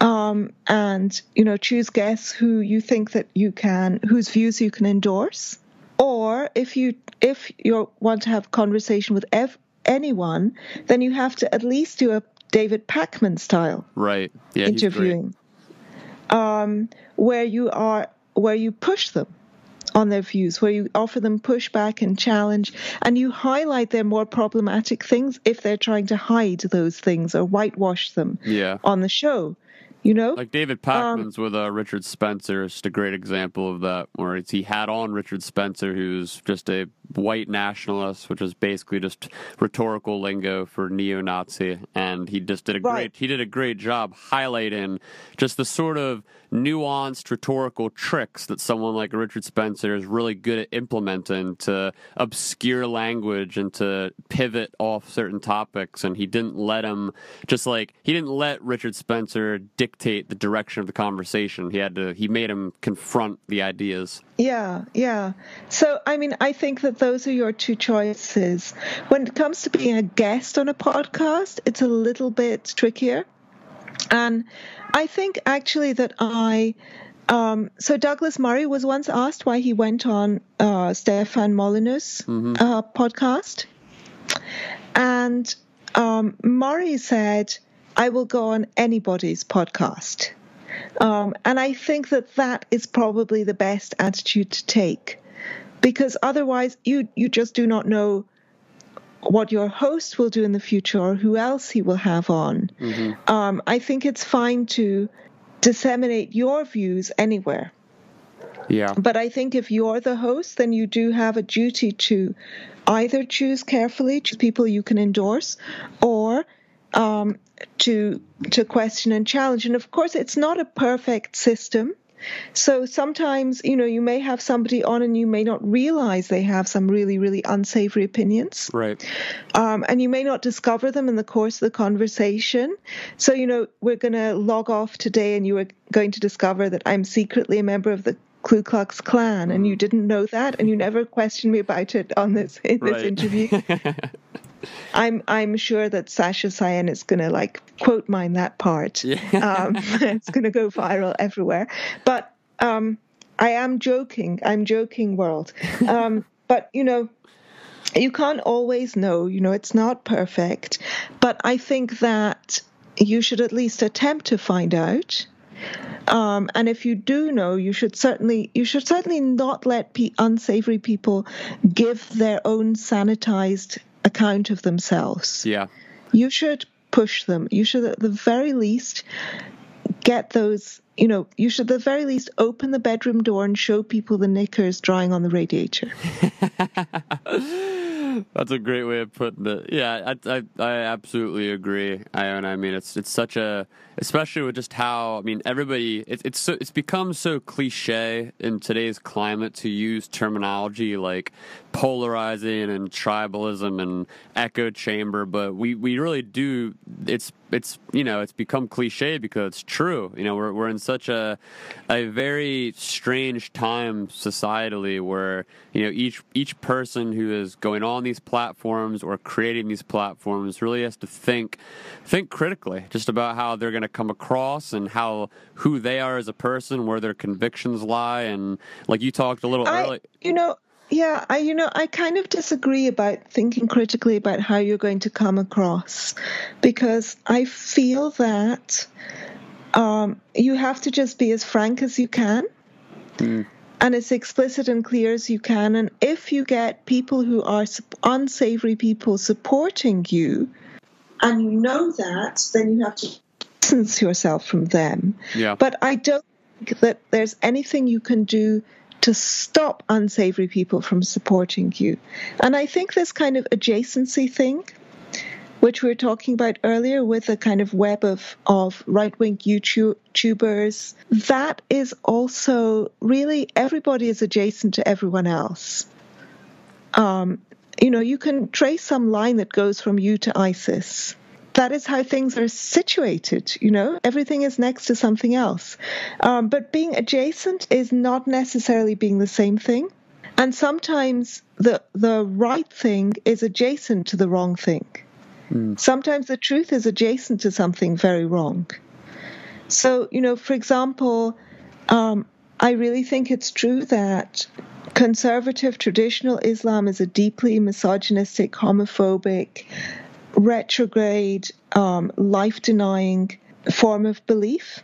Um, and you know choose guests who you think that you can whose views you can endorse. Or if you if you want to have conversation with ev- anyone then you have to at least do a david pakman style right. Yeah, interviewing um, where you are where you push them on their views, where you offer them pushback and challenge, and you highlight their more problematic things if they're trying to hide those things or whitewash them yeah. on the show. You know, like David Pakman's um, with uh, Richard Spencer is just a great example of that, where he had on Richard Spencer, who's just a white nationalist, which is basically just rhetorical lingo for neo-Nazi, and he just did a right. great he did a great job highlighting just the sort of nuanced rhetorical tricks that someone like Richard Spencer is really good at implementing to obscure language and to pivot off certain topics. And he didn't let him just like he didn't let Richard Spencer dictate the direction of the conversation. He had to he made him confront the ideas. Yeah, yeah. So I mean, I think that those are your two choices. When it comes to being a guest on a podcast, it's a little bit trickier. And I think actually that I. Um, so Douglas Murray was once asked why he went on uh, Stefan Molyneux's mm-hmm. uh, podcast, and um, Murray said, "I will go on anybody's podcast," um, and I think that that is probably the best attitude to take, because otherwise you you just do not know what your host will do in the future or who else he will have on. Mm-hmm. Um, I think it's fine to disseminate your views anywhere. Yeah. But I think if you're the host, then you do have a duty to either choose carefully, choose people you can endorse, or um, to to question and challenge. And of course, it's not a perfect system. So sometimes, you know, you may have somebody on and you may not realize they have some really, really unsavory opinions. Right. Um, and you may not discover them in the course of the conversation. So, you know, we're going to log off today and you are going to discover that I'm secretly a member of the Ku Klux Klan, and you didn't know that, and you never questioned me about it on this in this right. interview. I'm I'm sure that Sasha Sayan is going to like quote mine that part. Yeah. um, it's going to go viral everywhere. But um, I am joking. I'm joking, world. Um, but you know, you can't always know. You know, it's not perfect. But I think that you should at least attempt to find out. Um, and if you do know, you should certainly you should certainly not let pe- unsavory people give their own sanitized account of themselves. Yeah. You should push them. You should at the very least get those. You know, you should at the very least open the bedroom door and show people the knickers drying on the radiator. That's a great way of putting it. Yeah, I, I, I absolutely agree. And I mean, it's it's such a, especially with just how I mean, everybody. It's it's so, it's become so cliche in today's climate to use terminology like polarizing and tribalism and echo chamber, but we we really do. It's it's you know it's become cliche because it's true. You know, we're we're in such a a very strange time societally where you know each each person who is going on these platforms or creating these platforms really has to think think critically just about how they're going to come across and how who they are as a person, where their convictions lie, and like you talked a little I, earlier. you know, yeah, I you know I kind of disagree about thinking critically about how you're going to come across, because I feel that um, you have to just be as frank as you can. And as explicit and clear as you can. And if you get people who are unsavory people supporting you, and you know that, then you have to distance yourself from them. Yeah. But I don't think that there's anything you can do to stop unsavory people from supporting you. And I think this kind of adjacency thing, which we were talking about earlier with a kind of web of, of right wing YouTubers, that is also really everybody is adjacent to everyone else. Um, you know, you can trace some line that goes from you to ISIS that is how things are situated. You know, everything is next to something else. Um, but being adjacent is not necessarily being the same thing. And sometimes the the right thing is adjacent to the wrong thing. Sometimes the truth is adjacent to something very wrong. So, you know, for example, um, I really think it's true that conservative traditional Islam is a deeply misogynistic, homophobic, retrograde, um, life denying form of belief.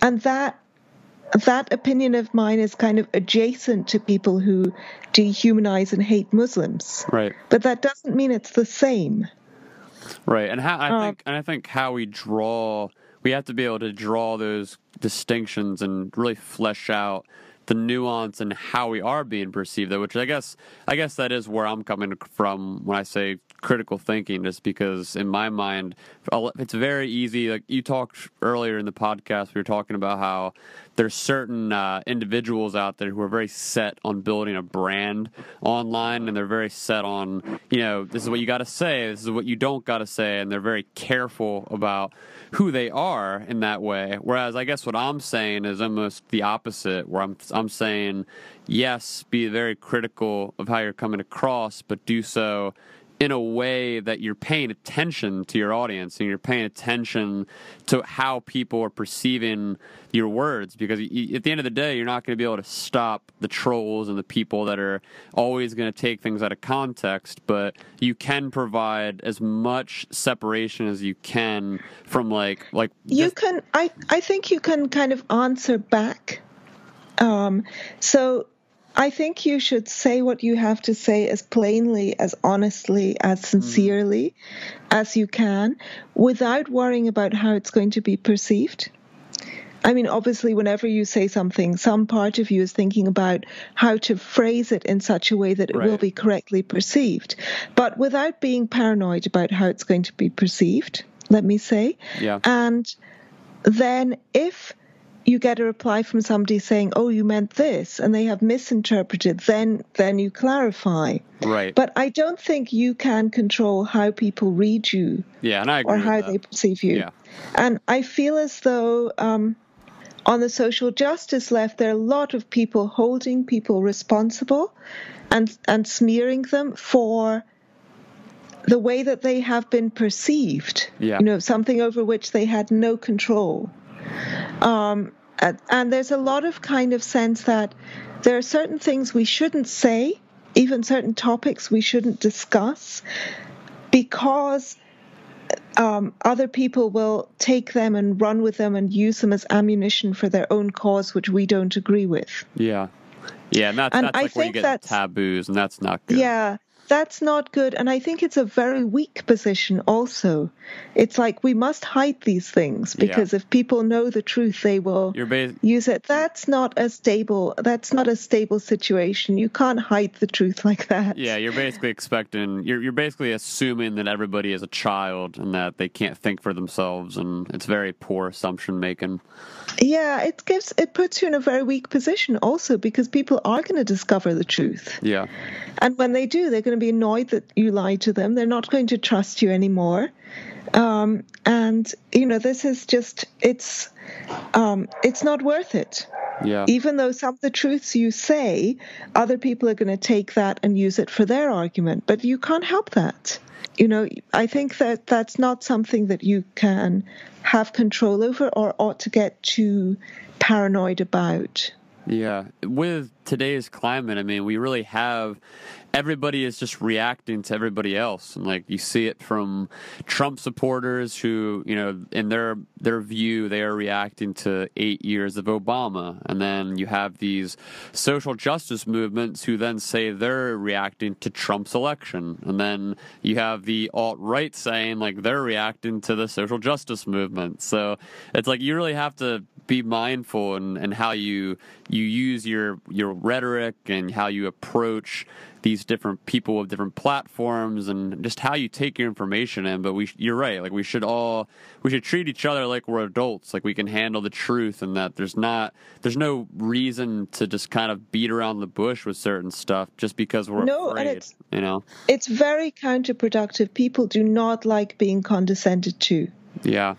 And that that opinion of mine is kind of adjacent to people who dehumanize and hate Muslims. Right. But that doesn't mean it's the same. Right, and how, I Um, think and I think how we draw, we have to be able to draw those distinctions and really flesh out the nuance and how we are being perceived. Which I guess I guess that is where I'm coming from when I say critical thinking, just because in my mind it's very easy. Like you talked earlier in the podcast, we were talking about how there's certain uh, individuals out there who are very set on building a brand online and they're very set on you know this is what you got to say this is what you don't got to say and they're very careful about who they are in that way whereas i guess what i'm saying is almost the opposite where i'm i'm saying yes be very critical of how you're coming across but do so in a way that you're paying attention to your audience and you're paying attention to how people are perceiving your words because y- at the end of the day you're not going to be able to stop the trolls and the people that are always going to take things out of context but you can provide as much separation as you can from like like You just- can, I, I think you can kind of answer back. Um, so I think you should say what you have to say as plainly, as honestly, as hmm. sincerely as you can without worrying about how it's going to be perceived. I mean, obviously, whenever you say something, some part of you is thinking about how to phrase it in such a way that it will be correctly perceived, but without being paranoid about how it's going to be perceived, let me say. yeah And then if you get a reply from somebody saying, "Oh, you meant this," and they have misinterpreted, then then you clarify. right But I don't think you can control how people read you yeah and i agree or with how that. they perceive you. Yeah. And I feel as though um, on the social justice left, there are a lot of people holding people responsible and and smearing them for the way that they have been perceived. Yeah. You know, something over which they had no control. Um, and, there's a lot of kind of sense that there are certain things we shouldn't say, even certain topics we shouldn't discuss, because um, other people will take them and run with them and use them as ammunition for their own cause, which we don't agree with. Yeah. Yeah, and that's, And that's I like where you think get taboos, and that's not good. Yeah, that's not good. And I think it's a very weak position also. It's like we must hide these things Yeah. because if people know the truth, they will You're ba- use it. That's not a stable that's not a stable situation. You can't hide the truth like that. Yeah, you're basically expecting you're you're basically assuming that everybody is a child and that they can't think for themselves and it's very poor assumption making. Yeah, it gives it puts you in a very weak position also because people are going to discover the truth. Yeah. And when they do, they're going to be annoyed that you lied to them. They're not going to trust you anymore. Um, and you know, this is just it's um, it's not worth it. Yeah. Even though some of the truths you say, other people are going to take that and use it for their argument, but you can't help that. You know, I think that that's not something that you can have control over or ought to get too paranoid about. Yeah. With today's climate, I mean, we really have everybody is just reacting to everybody else. And like you see it from Trump supporters who, you know, in their their view, they are reacting to 8 years of Obama. And then you have these social justice movements who then say they're reacting to Trump's election. And then you have the alt-right saying like they're reacting to the social justice movement. So it's like you really have to be mindful and and how you you use your your rhetoric and how you approach these different people with different platforms and just how you take your information in but we you're right like we should all we should treat each other like we're adults like we can handle the truth and that there's not there's no reason to just kind of beat around the bush with certain stuff just because we're No, and afraid it's- you know It's very counterproductive. People do not like being condescended to. Yeah.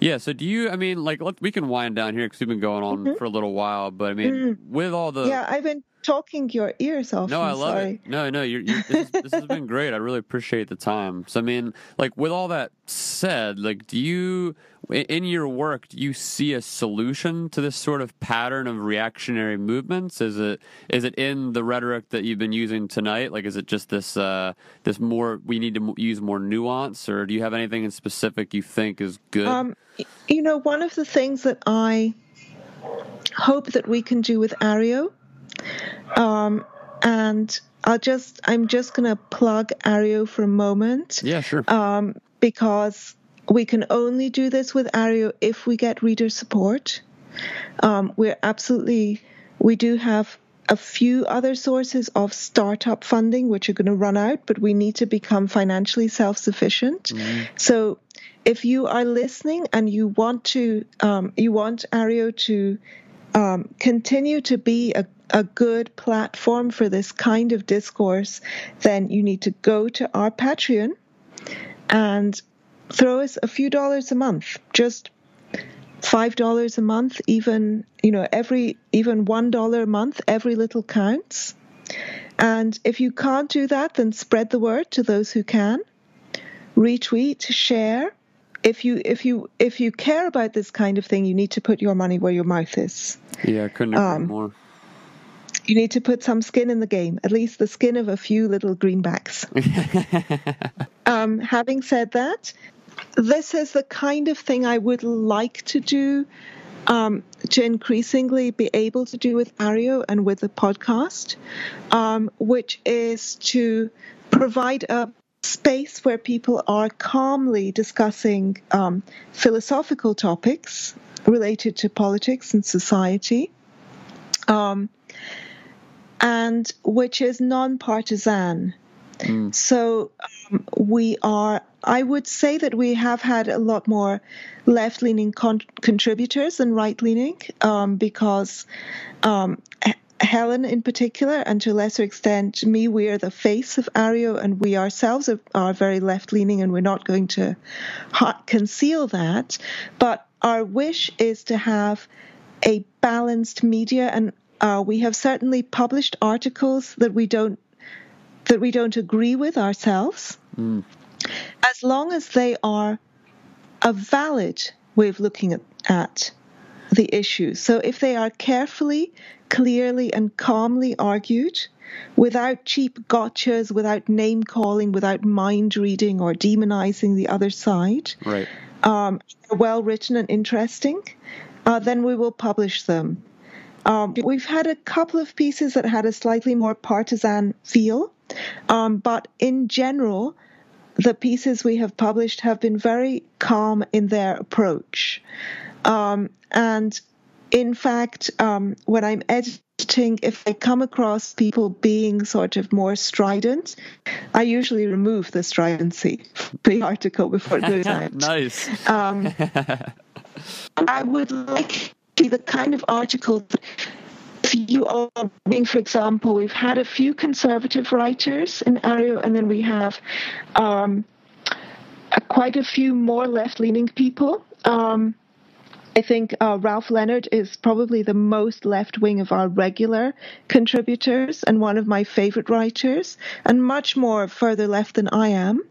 Yeah. So do you? I mean, like, let, we can wind down here because we've been going on for a little while. But I mean, with all the Mm-hmm. yeah, I've been talking your ears off. no, I I'm love sorry. it. No, no, you're, you're, this, this has been great. I really appreciate the time. So I mean, like, with all that said, like, do you? In your work, do you see a solution to this sort of pattern of reactionary movements? Is it is it in the rhetoric that you've been using tonight? Like, is it just this uh, this more we need to use more nuance, or do you have anything in specific you think is good? Um, you know, one of the things that I hope that we can do with Areo, um, and I'll just I'm just going to plug Areo for a moment yeah, sure. um, because we can only do this with Areo if we get reader support. Um, we're absolutely, we do have a few other sources of startup funding which are going to run out, but we need to become financially self sufficient. So if you are listening and you want to, um, you want Areo to um, continue to be a, a good platform for this kind of discourse, then you need to go to our Patreon and throw us a few dollars a month. Just five dollars a month, even you know, every even one dollar a month, every little counts. And if you can't do that, then spread the word to those who can. Retweet, share. If you if you if you care about this kind of thing, you need to put your money where your mouth is. yeah, I couldn't agree um, more. You need to put some skin in the game, at least the skin of a few little greenbacks. um, having said that, this is the kind of thing I would like to do um, to increasingly be able to do with Areo and with the podcast, um, which is to provide a space where people are calmly discussing um, philosophical topics related to politics and society. Um, and which is non-partisan. So um, we are. I would say that we have had a lot more left-leaning con- contributors than right-leaning um, because um, Helen, in particular, and to a lesser extent me, we are the face of Areo, and we ourselves are, very left-leaning, and we're not going to conceal that. But our wish is to have a balanced media, and uh, we have certainly published articles that we don't that we don't agree with ourselves. mm. as long as they are a valid way of looking at, at the issue. So if they are carefully, clearly, and calmly argued, without cheap gotchas, without name calling, without mind reading or demonizing the other side, right. um, well written and interesting, uh, then we will publish them. Um, we've had a couple of pieces that had a slightly more partisan feel, um, but in general, the pieces we have published have been very calm in their approach. Um, and in fact, um, when I'm editing, if I come across people being sort of more strident, I usually remove the stridency from the article before it goes out. nice. Um, I would like to be the kind of article that you are being, for example, we've had a few conservative writers in Areo, and then we have um, quite a few more left leaning people. Um, I think uh, Ralph Leonard is probably the most left wing of our regular contributors and one of my favorite writers, and much more further left than I am.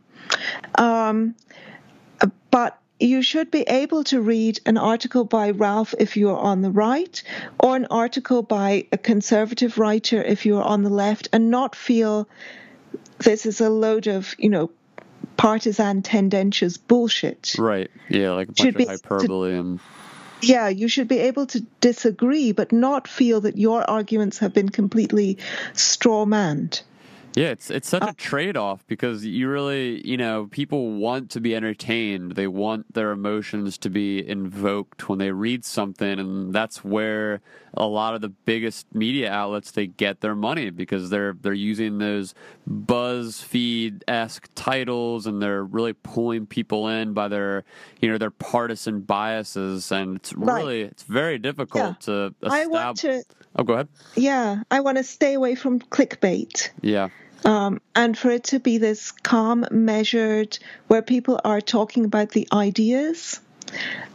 Um, but you should be able to read an article by Ralph if you are on the right, or an article by a conservative writer if you are on the left, and not feel this is a load of, you know, partisan tendentious bullshit. Right. Yeah, like a bunch should of hyperbole and yeah, you should be able to disagree, but not feel that your arguments have been completely strawmanned. Yeah, it's it's such a uh, trade off because you really, you know, people want to be entertained. They want their emotions to be invoked when they read something, and that's where a lot of the biggest media outlets they get their money because they're they're using those BuzzFeed esque titles and they're really pulling people in by their you know their partisan biases, and it's really right. it's very difficult yeah. to. Establish- I want to. Oh, go ahead. Yeah, I want to stay away from clickbait. Yeah. Um, and for it to be this calm, measured, where people are talking about the ideas.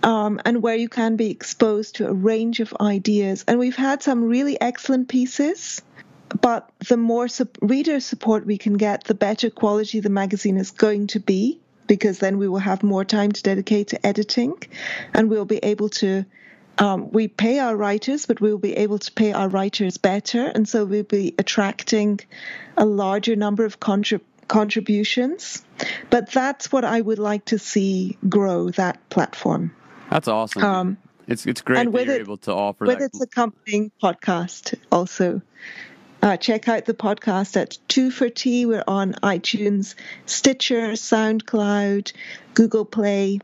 Um, and where you can be exposed to a range of ideas. And we've had some really excellent pieces, but the more reader support we can get, the better quality the magazine is going to be, because then we will have more time to dedicate to editing and we'll be able to um, we pay our writers, but we'll be able to pay our writers better, and so we'll be attracting a larger number of contrib- contributions. But that's what I would like to see grow that platform. That's awesome. Um, it's it's great and that you're it, able to offer with that. its accompanying podcast also. Uh, check out the podcast at Two for Tea. We're on iTunes, Stitcher, SoundCloud, Google Play,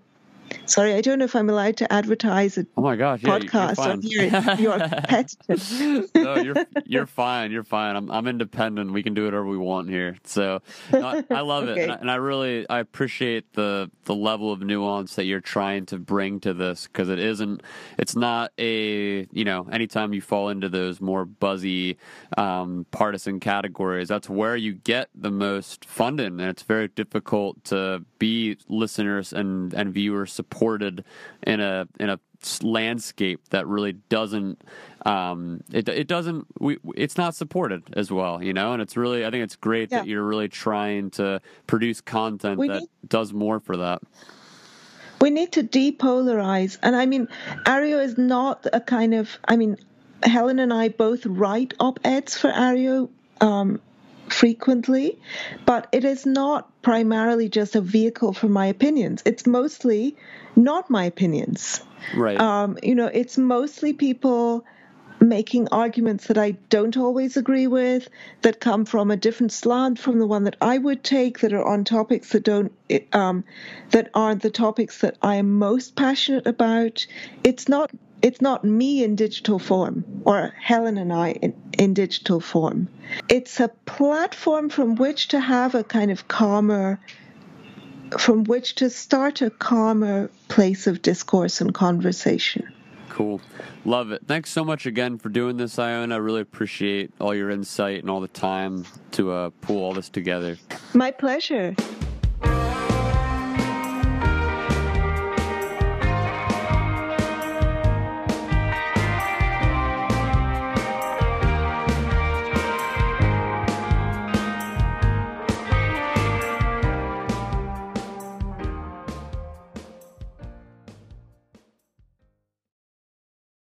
Sorry, I don't know if I'm allowed to advertise a oh my gosh, yeah, podcast on here. You're competitive. no, you're you're fine. You're fine. I'm I'm independent. We can do whatever we want here. So no, I, love okay. it, and I, and I, really I appreciate the the level of nuance that you're trying to bring to this because it isn't. It's not a you know. Anytime you fall into those more buzzy um, partisan categories, that's where you get the most funding, and it's very difficult to be listeners and and viewers supported in a in a landscape that really doesn't um, it it doesn't we it's not supported as well you know? And it's really I think it's great yeah. that you're really trying to produce content we that need, does more for that. We need to depolarize. And I mean Areo is not a kind of I mean Helen and I both write op-eds for Areo um, frequently, but it is not primarily just a vehicle for my opinions. It's mostly not my opinions. Right. Um, you know, it's mostly people making arguments that I don't always agree with, that come from a different slant from the one that I would take, that are on topics that don't, um, that aren't the topics that I am most passionate about. It's not it's not me in digital form or Helen and I in, in, digital form. It's a platform from which to have a kind of calmer, from which to start a calmer place of discourse and conversation. Cool. Love it. Thanks so much again for doing this, Iona. I really appreciate all your insight and all the time to uh, pull all this together. My pleasure.